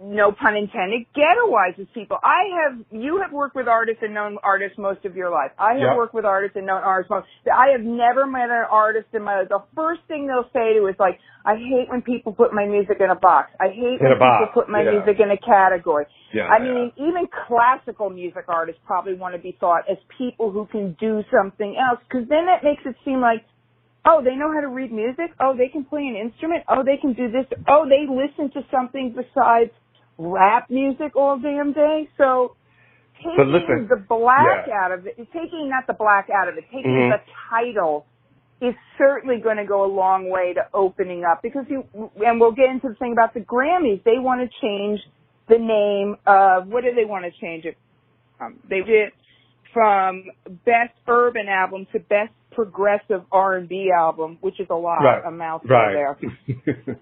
no pun intended, ghettoizes people. I have you have worked with artists and known artists most of your life. I have Yeah. worked with artists and known artists most. I have never met an artist in my life. The first thing they'll say to is like, I hate when people put my music in a box. I hate In when people put my yeah. music in a category. Yeah, I yeah. mean, even classical music artists probably want to be thought as people who can do something else, because then that makes it seem like, oh, they know how to read music. Oh, they can play an instrument. Oh, they can do this. Oh, they listen to something besides rap music all damn day. So taking But listen, the black yeah. out of it, taking not the black out of it, taking Mhm. the title is certainly going to go a long way to opening up because you, and we'll get into the thing about the Grammys. They want to change the name of, what do they want to change it? Um, they did from best urban album to best progressive R&B album, which is a lot, Right. a mouthful right. there. [LAUGHS]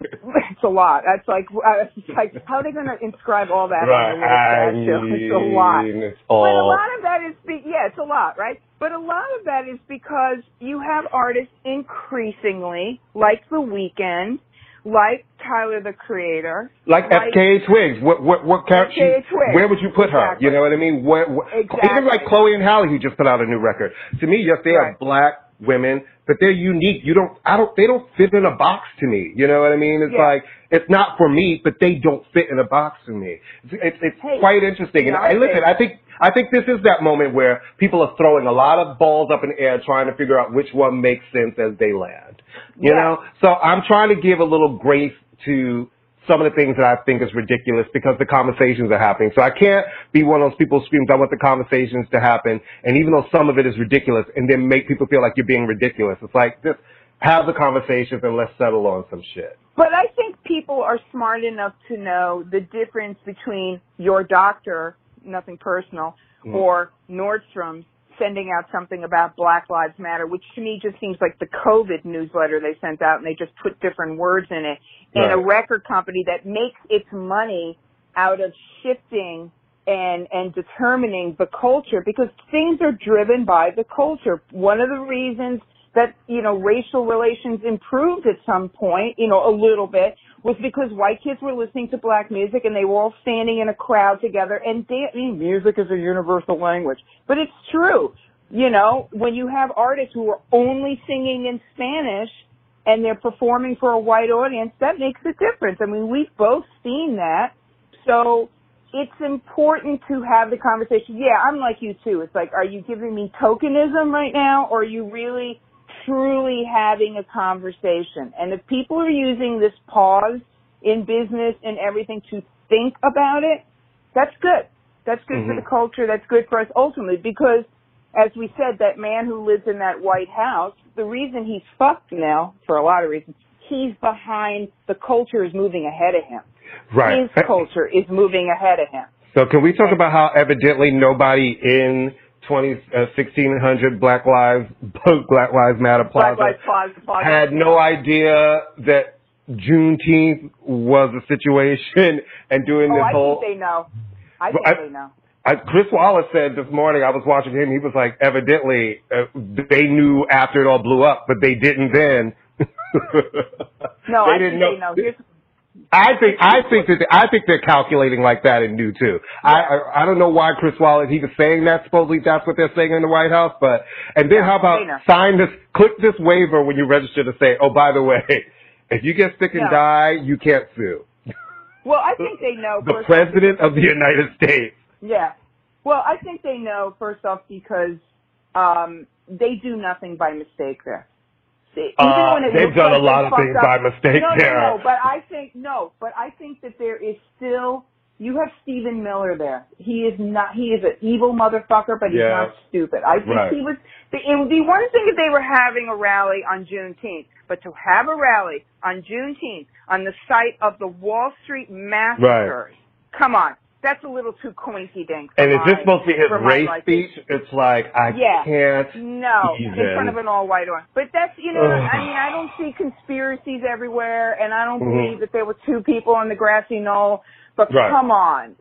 It's a lot. That's like, [LAUGHS] it's like how are they going to inscribe all that right. little statue? It's a lot. mean, it's But a all lot of that is, be- yeah, it's a lot, right? But a lot of that is because you have artists increasingly, like The Weeknd, like Tyler the Creator, like FKA Twigs. What what what character? Where would you put her? Exactly. You know what I mean? What, what, Exactly. Even like Chloe and Halle, who just put out a new record. To me, yes, they are black women, but they're unique. You don't. I don't. They don't fit in a box to me. You know what I mean? It's Yeah. like it's not for me, but they don't fit in a box to me. It's it's, it's Hey, quite interesting. And I listen. I think. I think this is that moment where people are throwing a lot of balls up in the air trying to figure out which one makes sense as they land. You Yeah. know? So I'm trying to give a little grace to some of the things that I think is ridiculous because the conversations are happening. So I can't be one of those people who screams, I want the conversations to happen. And even though some of it is ridiculous and then make people feel like you're being ridiculous, it's like just have the conversations and let's settle on some shit. But I think people are smart enough to know the difference between your doctor, nothing personal, Mm. or Nordstrom's sending out something about Black Lives Matter, which to me just seems like the COVID newsletter they sent out and they just put different words in it. And a record company that makes its money out of shifting and and determining the culture because things are driven by the culture. One of the reasons that you know racial relations improved at some point, you know, a little bit, was because white kids were listening to black music and they were all standing in a crowd together and dancing. Music is a universal language, but it's true. You know, when you have artists who are only singing in Spanish and they're performing for a white audience, that makes a difference. I mean, we've both seen that. So it's important to have the conversation. Yeah, I'm like you too. It's like, are you giving me tokenism right now or are you really truly having a conversation? And if people are using this pause in business and everything to think about it, that's good. That's good for Mhm. the culture. That's good for us ultimately because as we said, that man who lives in that White House, the reason he's fucked now, for a lot of reasons, he's behind, the culture is moving ahead of him. Right. His culture is moving ahead of him. So can we talk about how evidently nobody in 20, uh, 1600 Black Lives, Black Lives Matter Plaza. Black Lives Plaza. Had no idea that Juneteenth was a situation and doing oh, this I whole. think they know. I think I- they know. I, Chris Wallace said this morning, I was watching him, he was like, evidently, uh, they knew after it all blew up, but they didn't then. [LAUGHS] No, they I didn't think know. they know. Here's, I think I think that I think they're calculating like that and knew too. I, I I don't know why Chris Wallace he was saying that. Supposedly that's what they're saying in the White House. But and then how about sign this? Click this waiver when you register to say, oh by the way, [LAUGHS] if you get sick and No. die, you can't sue [LAUGHS] well, I think they know. [LAUGHS] the first off, president of the United States. Yeah. Well, I think they know first off because um, they do nothing by mistake there. See, even Uh, when it they've done like a lot of things up- by mistake no, there. No, no, but I think no, but I think that there is still. You have Stephen Miller there. He is not. He is an evil motherfucker, but he's Yeah. not stupid. I think Right. he was. It would be one thing if they were having a rally on Juneteenth, but to have a rally on Juneteenth on the site of the Wall Street massacres, come on, that's a little too coinky dink. And is this supposed to be his race liking. speech? It's like I Yeah. can't. No, Even. in front of an all white audience. But that's you know, I mean, I don't see conspiracies everywhere, and I don't Mhm. believe that there were two people on the grassy knoll. But Right. come on,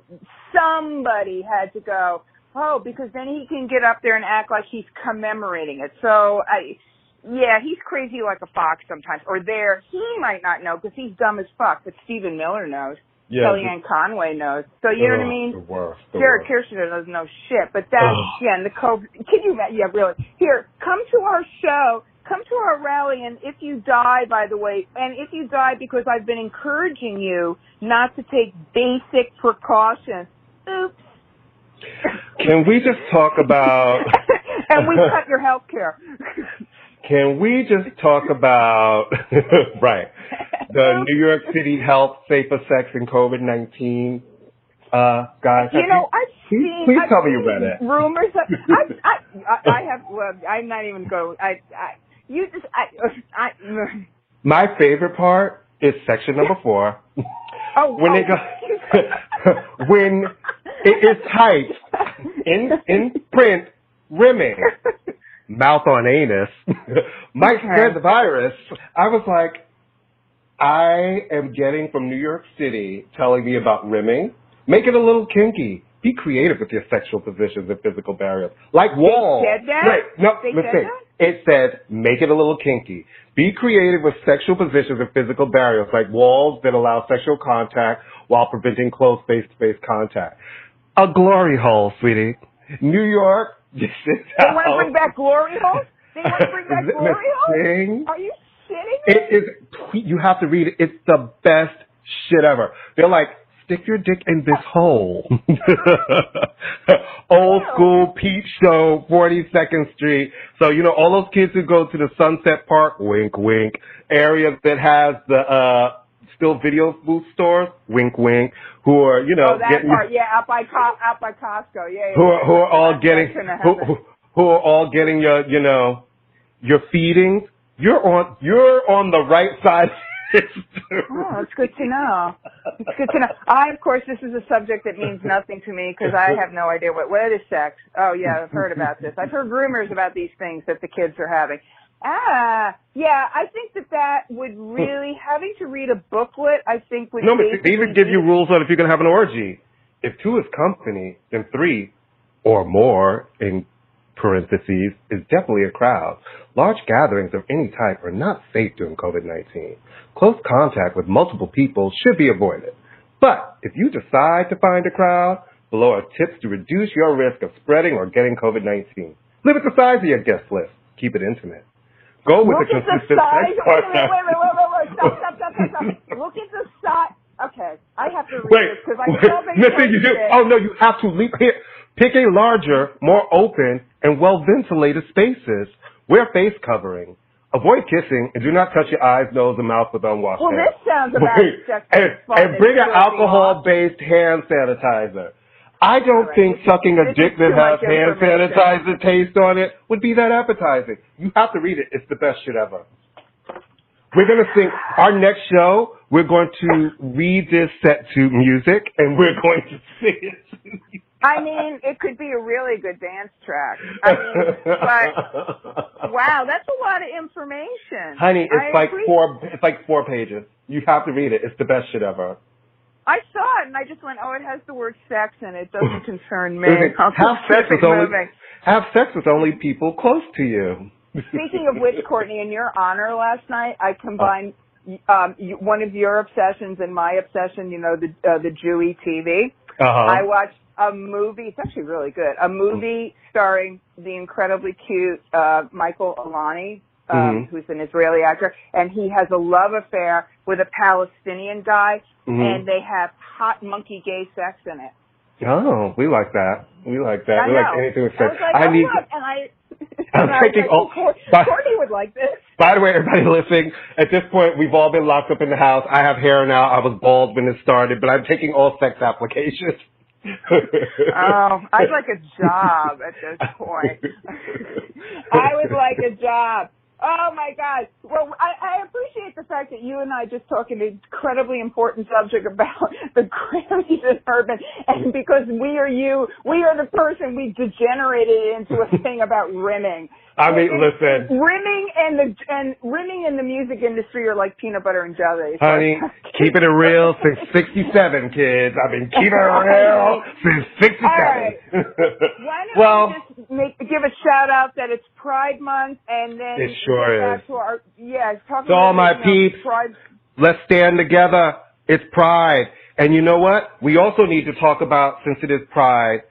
somebody had to go. Oh, because then he can get up there and act like he's commemorating it. So I, yeah, he's crazy like a fox sometimes. Or there, he might not know because he's dumb as fuck, but Stephen Miller knows. Yeah, Kellyanne Conway knows. So you know what I mean? The worst. The Jared worst. Kushner doesn't know shit, but that yeah, and the COVID. Can you? Yeah, really. Here, come to our show. Come to our rally, and if you die, by the way, and if you die because I've been encouraging you not to take basic precautions. Oops. Can we just talk about? [LAUGHS] and we cut your health care. [LAUGHS] Can we just talk about [LAUGHS] right the [LAUGHS] New York City Health Safer Sex and COVID nineteen? Uh, guys, You know, I've please, seen. please I've tell me you read it. Rumors. Of, [LAUGHS] I, I, I, have. Well, I'm not even going. I, I, you just. I, I. My favorite part is section number four Oh, when oh. they go when it is typed in in print rimming mouth on anus [LAUGHS] might Okay. spread the virus. I was like, I am getting from New York City telling me about rimming. Make it a little kinky. Be creative with your sexual positions and physical barriers. Like walls. said that? Wait, no, They listen. It said, make it a little kinky. Be creative with sexual positions and physical barriers, like walls that allow sexual contact while preventing close face-to-face contact. A glory hole, sweetie. New York, this is [LAUGHS] They how- want to bring back glory holes? They want to bring back glory holes? thing- Are you shitting me? It is. You have to read it. It's the best shit ever. They're like, stick your dick in this hole. [LAUGHS] Old school peep show, 42nd Street. So you know all those kids who go to the Sunset Park, wink, wink, area that has the uh still video booth stores, wink, wink, who are you know oh, that getting part, yeah, out by Co- out by Costco, yeah. yeah who are, who are all getting that shouldn't have who, who, are all getting your you know your feedings. You're on you're on the right side. [LAUGHS] of. Oh, that's good to know. It's good to know. I, of course, this is a subject that means nothing to me because I have no idea what what is sex. Oh yeah, I've heard about this. I've heard rumors about these things that the kids are having. Ah, yeah. I think that that would really having to read a booklet. I think would No, but they even give you rules on if you're gonna have an orgy. If two is company, then three or more in parentheses is definitely a crowd. Large gatherings of any type are not safe during COVID-19. Close contact with multiple people should be avoided. But if you decide to find a crowd, below are tips to reduce your risk of spreading or getting COVID-19. Limit the size of your guest list. Keep it intimate. Go with Look the consistent size. sex partner. wait, wait, wait, wait, wait. Stop, stop, stop, stop, stop. [LAUGHS] Look at the size. Okay, I have to read Wait, this because I they Listen, you do. Oh no, you have to leap here. Pick a larger, more open, and well ventilated spaces. Wear face covering. Avoid kissing and do not touch your eyes, nose, and mouth with unwashed Well, hands. this sounds about as sexy and, and bring an alcohol-based hand sanitizer. I don't right, think sucking a dick that has hand sanitizer taste on it would be that appetizing. You have to read it. It's the best shit ever. We're going to sing our next show. We're going to read this set to music and we're going to [LAUGHS] sing it. I mean, it could be a really good dance track. I mean, but [LAUGHS] wow, that's a lot of information. Honey, it's I like appreciate- four. It's like four pages. You have to read it. It's the best shit ever. I saw it and I just went, oh, it has the word sex in it. It doesn't [LAUGHS] concern me. I'll have sex with only moving. have sex with only people close to you. Speaking of which, Courtney, in your honor last night, I combined um, y- one of your obsessions and my obsession. You know, the uh, the Jewy TV. Uh I watched a movie. It's actually really good. A movie starring the incredibly cute uh, Michael Aloni, um, Mhm. who's an Israeli actor, and he has a love affair with a Palestinian guy, Mhm. and they have hot monkey gay sex in it. Oh, we like that. We like that. I we know. like anything with I sex. was like, I oh, need. look, and I. [LAUGHS] I'm and I thinking, like, oh, Cour- but- Courtney would like this. By the way, everybody [LAUGHS] listening, at this point, we've all been locked up in the house. I have hair now. I was bald when it started, but I'm taking all sex applications. [LAUGHS] Oh, I'd like a job at this point. I would like a job. Oh my God. Well, I, I appreciate the fact that you and I just talk an incredibly important subject about [LAUGHS] the Grammys and Urban, and because we are you, we are the person we degenerated into a thing about rimming. I mean, listen, rimming and the and rimming in the music industry are like peanut butter and jelly. So honey, keep it real since [LAUGHS] 67, kids. I've been keeping it [LAUGHS] real since 67. All right. [LAUGHS] Why don't well, we just make, give a shout out that it's Pride Month and then It sure is. to our yeah, talk To all my peeps. Pride let's stand together. It's Pride. And you know what? We also need to talk about, since it is Pride,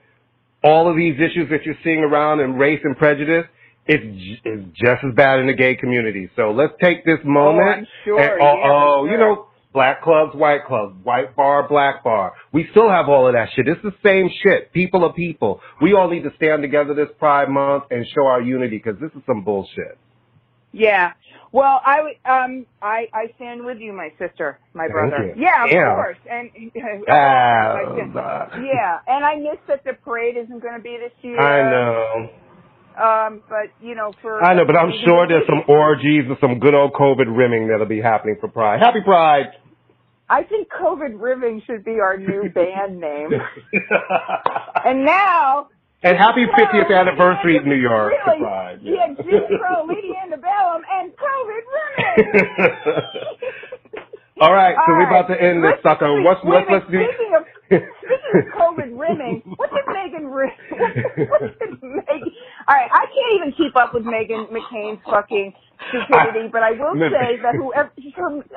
all of these issues that you're seeing around in race and prejudice, it's, it's just as bad in the gay community. So let's take this moment. I'm sure, And, oh, yeah, oh, sure. you know, black clubs, white clubs, white bar, black bar. We still have all of that shit. It's the same shit. People are people. We all need to stand together this Pride Month and show our unity because this is some bullshit. Yeah. Well, I um I I stand with you, my sister, my brother. Yeah, of Yeah. course. And [LAUGHS] stand- uh, yeah, and I miss that the parade isn't going to be this year. I know. Um, but you know, for I know, but I'm sure there's some orgies and some good old COVID rimming that'll be happening for Pride. Happy Pride! I think COVID rimming should be our new [LAUGHS] band name. [LAUGHS] And now and happy 50th Crow, anniversary of New York Really? Pride. Yeah, Jim [LAUGHS] Crow, Lady Antebellum, and COVID Ribbing. All right, so All we're about to end this sucker. What's wait what's a let's do? Speaking of speaking of COVID rimming, what did Meghan? What did Meghan? All right, I can't even keep up with Meghan McCain's fucking stupidity, but I will [LAUGHS] say that whoever.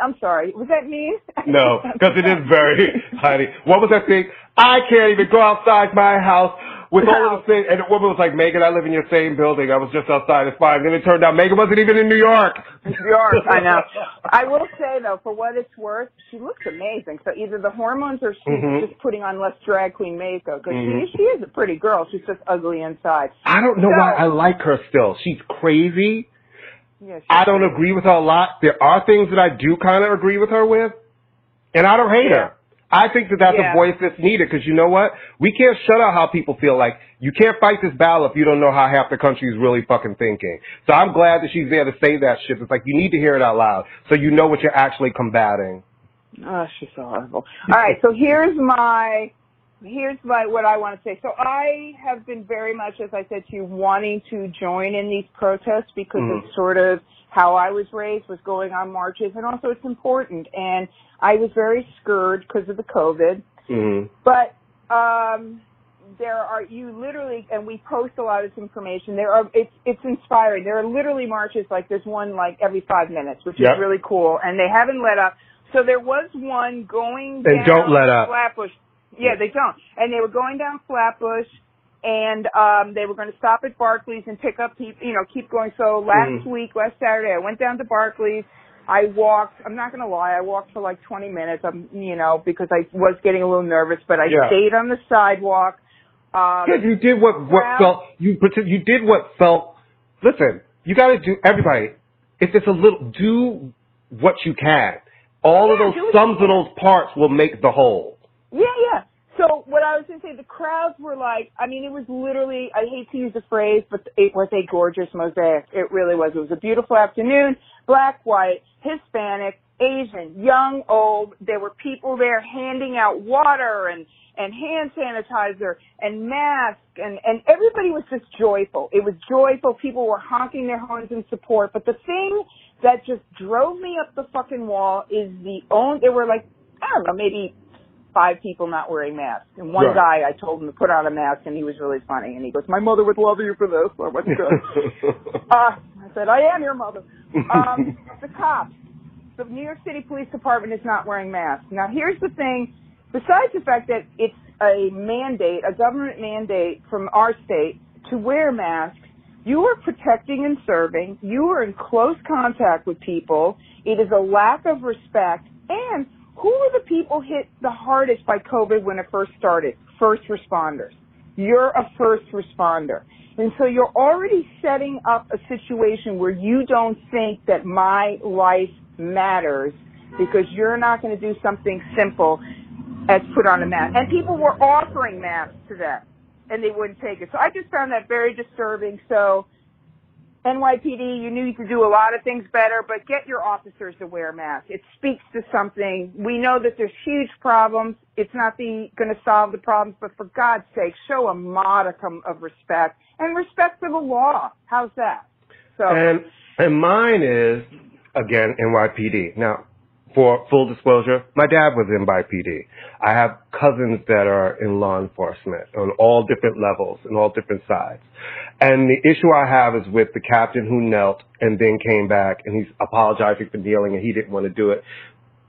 I'm sorry, was that me? No, because it is very, [LAUGHS] honey. What was that thing? I can't even go outside my house with all of the things. And the woman was like, Meghan, I live in your same building. I was just outside. It's fine. Then it turned out Meghan wasn't even in New York. New York, I know. [LAUGHS] I will say though, for what it's worth, she looks amazing. So either the hormones or she's Mhm. just putting on less drag queen makeup because Mhm. she, she is a pretty girl. She's just ugly inside. I don't know So- why I like her still. She's crazy. Yeah, she's I don't agree with her a lot. There are things that I do kind of agree with her with, and I don't hate Yeah. her. I think that that's Yeah. a voice that's needed because you know what? We can't shut out how people feel. Like you can't fight this battle if you don't know how half the country is really fucking thinking. So I'm glad that she's there to say that shit. It's like you need to hear it out loud so you know what you're actually combating. Oh, she's so horrible. All right, so here's my here's my what I want to say. So I have been very much, as I said to you, wanting to join in these protests because Mhm. it's sort of how I was raised, was going on marches, and also it's important. And I was very scared because of the COVID. Mm-hmm. But um, there are you literally, and we post a lot of this information. There are it's it's inspiring. There are literally marches like there's one like every five minutes, which Yep. is really cool, and they haven't let up. So there was one going down don't let up. Flatbush. Yeah, they don't, and they were going down Flatbush. And um, they were going to stop at Barclays and pick up people, you know, keep going. So last Mhm. week, last Saturday, I went down to Barclays. I walked. I'm not gonna lie. I walked for like 20 minutes. I'm, you know, because I was getting a little nervous, but I Yeah. stayed on the sidewalk. Um, Yeah, you did what what Well- felt you you did what felt. Listen, you got to do everybody. If it's a little, do what you can. All of those sums of those parts will make the whole. Yeah, yeah. So what I was going to say, the crowds were like, I mean, it was literally, I hate to use the phrase, but it was a gorgeous mosaic. It really was. It was a beautiful afternoon, black, white, Hispanic, Asian, young, old. There were people there handing out water and, and hand sanitizer and masks and, and everybody was just joyful. It was joyful. People were honking their horns in support. But the thing that just drove me up the fucking wall is the own, there were like, I don't know, maybe five people not wearing masks. And one Right. guy, I told him to put on a mask and he was really funny. And he goes, my mother would love you for this. I went, good. [LAUGHS] Uh, I said, I am your mother. Um, [LAUGHS] the cops. The New York City Police Department is not wearing masks. Now, here's the thing. Besides the fact that it's a mandate, a government mandate from our state to wear masks, you are protecting and serving. You are in close contact with people. It is a lack of respect. And who were the people hit the hardest by COVID when it first started? First responders. You're a first responder. And so you're already setting up a situation where you don't think that my life matters because you're not going to do something simple as put on a mask. And people were offering masks to them and they wouldn't take it. So I just found that very disturbing. So NYPD, you need to do a lot of things better, but get your officers to wear masks. It speaks to something. We know that there's huge problems. It's not going to solve the problems, but for God's sake, show a modicum of respect and respect for the law. How's that? So And and mine is again NYPD. Now, for full disclosure, my dad was in NYPD. I have cousins that are in law enforcement on all different levels and all different sides. And the issue I have is with the captain who knelt and then came back and he's apologizing for kneeling and he didn't want to do it.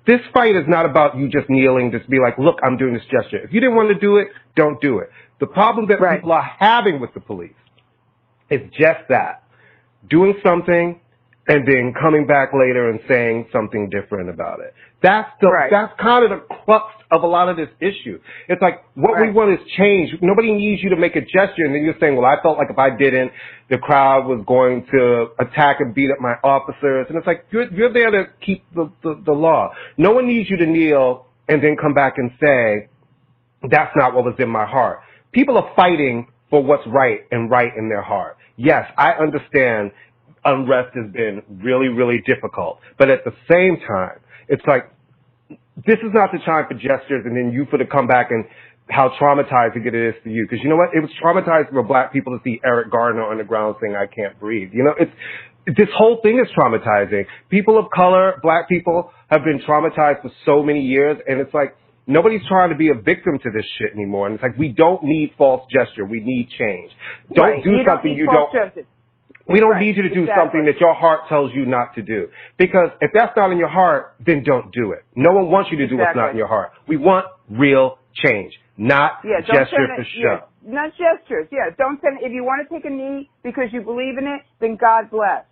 This fight is not about you just kneeling, just be like, look, I'm doing this gesture. If you didn't want to do it, don't do it. The problem that Right. people are having with the police is just that doing something and then coming back later and saying something different about it. That's the Right. that's kind of the crux of a lot of this issue. It's like what we want is change. Nobody needs you to make a gesture and then you're saying, Well, I felt like if I didn't, the crowd was going to attack and beat up my officers and it's like you're you're there to keep the, the, the law. No one needs you to kneel and then come back and say, that's not what was in my heart. People are fighting for what's right and right in their heart. Yes, I understand unrest has been really, really difficult. But at the same time, it's like, this is not the time for gestures and then you for to come back and how traumatizing it is for you. Because you know what? It was traumatizing for black people to see Eric Garner on the ground saying, I can't breathe. You know, it's, this whole thing is traumatizing. People of color, black people have been traumatized for so many years and it's like, nobody's trying to be a victim to this shit anymore. And it's like, we don't need false gesture. We need change. Don't Right. do you something don't you don't, justice. We don't Right, need you to do exactly. something that your heart tells you not to do. Because if that's not in your heart, then don't do it. No one wants you to do what's not in your heart. We want real change, not Yeah, gesture for show. yeah, not gestures. Yeah, don't send. If you want to take a knee because you believe in it, then God bless.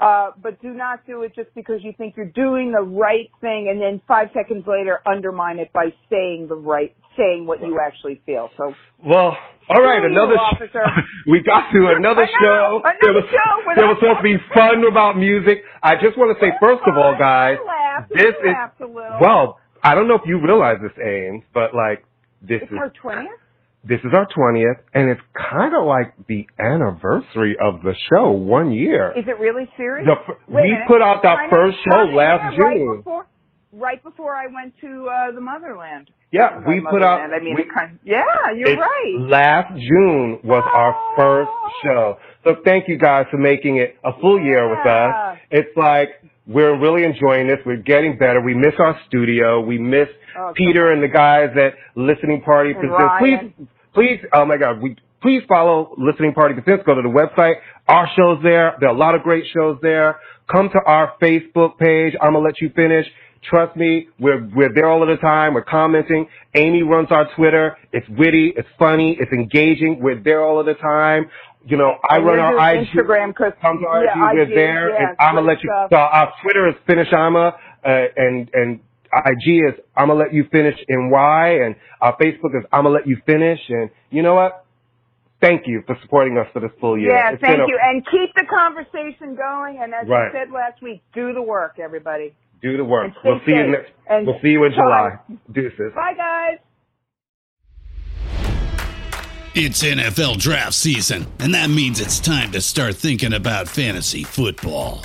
Uh, but do not do it just because you think you're doing the right thing, and then five seconds later undermine it by saying the right, saying what you actually feel. So Well, all right, you, another officer. [LAUGHS] we got to another know, show. another there was, show there was supposed to be fun about music. I just want to say, first of all, guys, I laughed. this is laughed a little. well. I don't know if you realize this, Ames, but like this it's is our twentieth. This is our twentieth, and it's kind of like the anniversary of the show. One year. Is it really serious? The Wait we put out that first show last Right June. before, right before I went to uh, the motherland. Yeah, we put out. I mean, we- kind yeah, you're right. Last June was our first show. So thank you guys for making it a full year with us. It's like we're really enjoying this. We're getting better. We miss our studio. We miss Oh, Peter and the guys at Listening Party And Please, please, oh my God, we please follow Listening Party Presents. Go to the website. Our show's there. There are a lot of great shows there. Come to our Facebook page. I'm gonna let you finish. Trust me, we're we're there all of the time. We're commenting. Amy runs our Twitter. It's witty. It's funny. It's engaging. We're there all of the time. You know, I And run our IG. Instagram 'cause- Come to our yeah, IG. We're IG, there, yeah, and I'm gonna let you. So our Twitter is Finishama, uh, and and IG is I'm gonna let you finish in Y, and our Facebook is I'm gonna let you finish. And you know what? Thank you for supporting us for this full year. Yeah, It's thank a- you. And keep the conversation going. And as Right. I said last week, do the work, everybody. Do the work. We'll see you next. And We'll see you in bye. July. Deuces. Bye, guys. It's NFL draft season, and that means it's time to start thinking about fantasy football.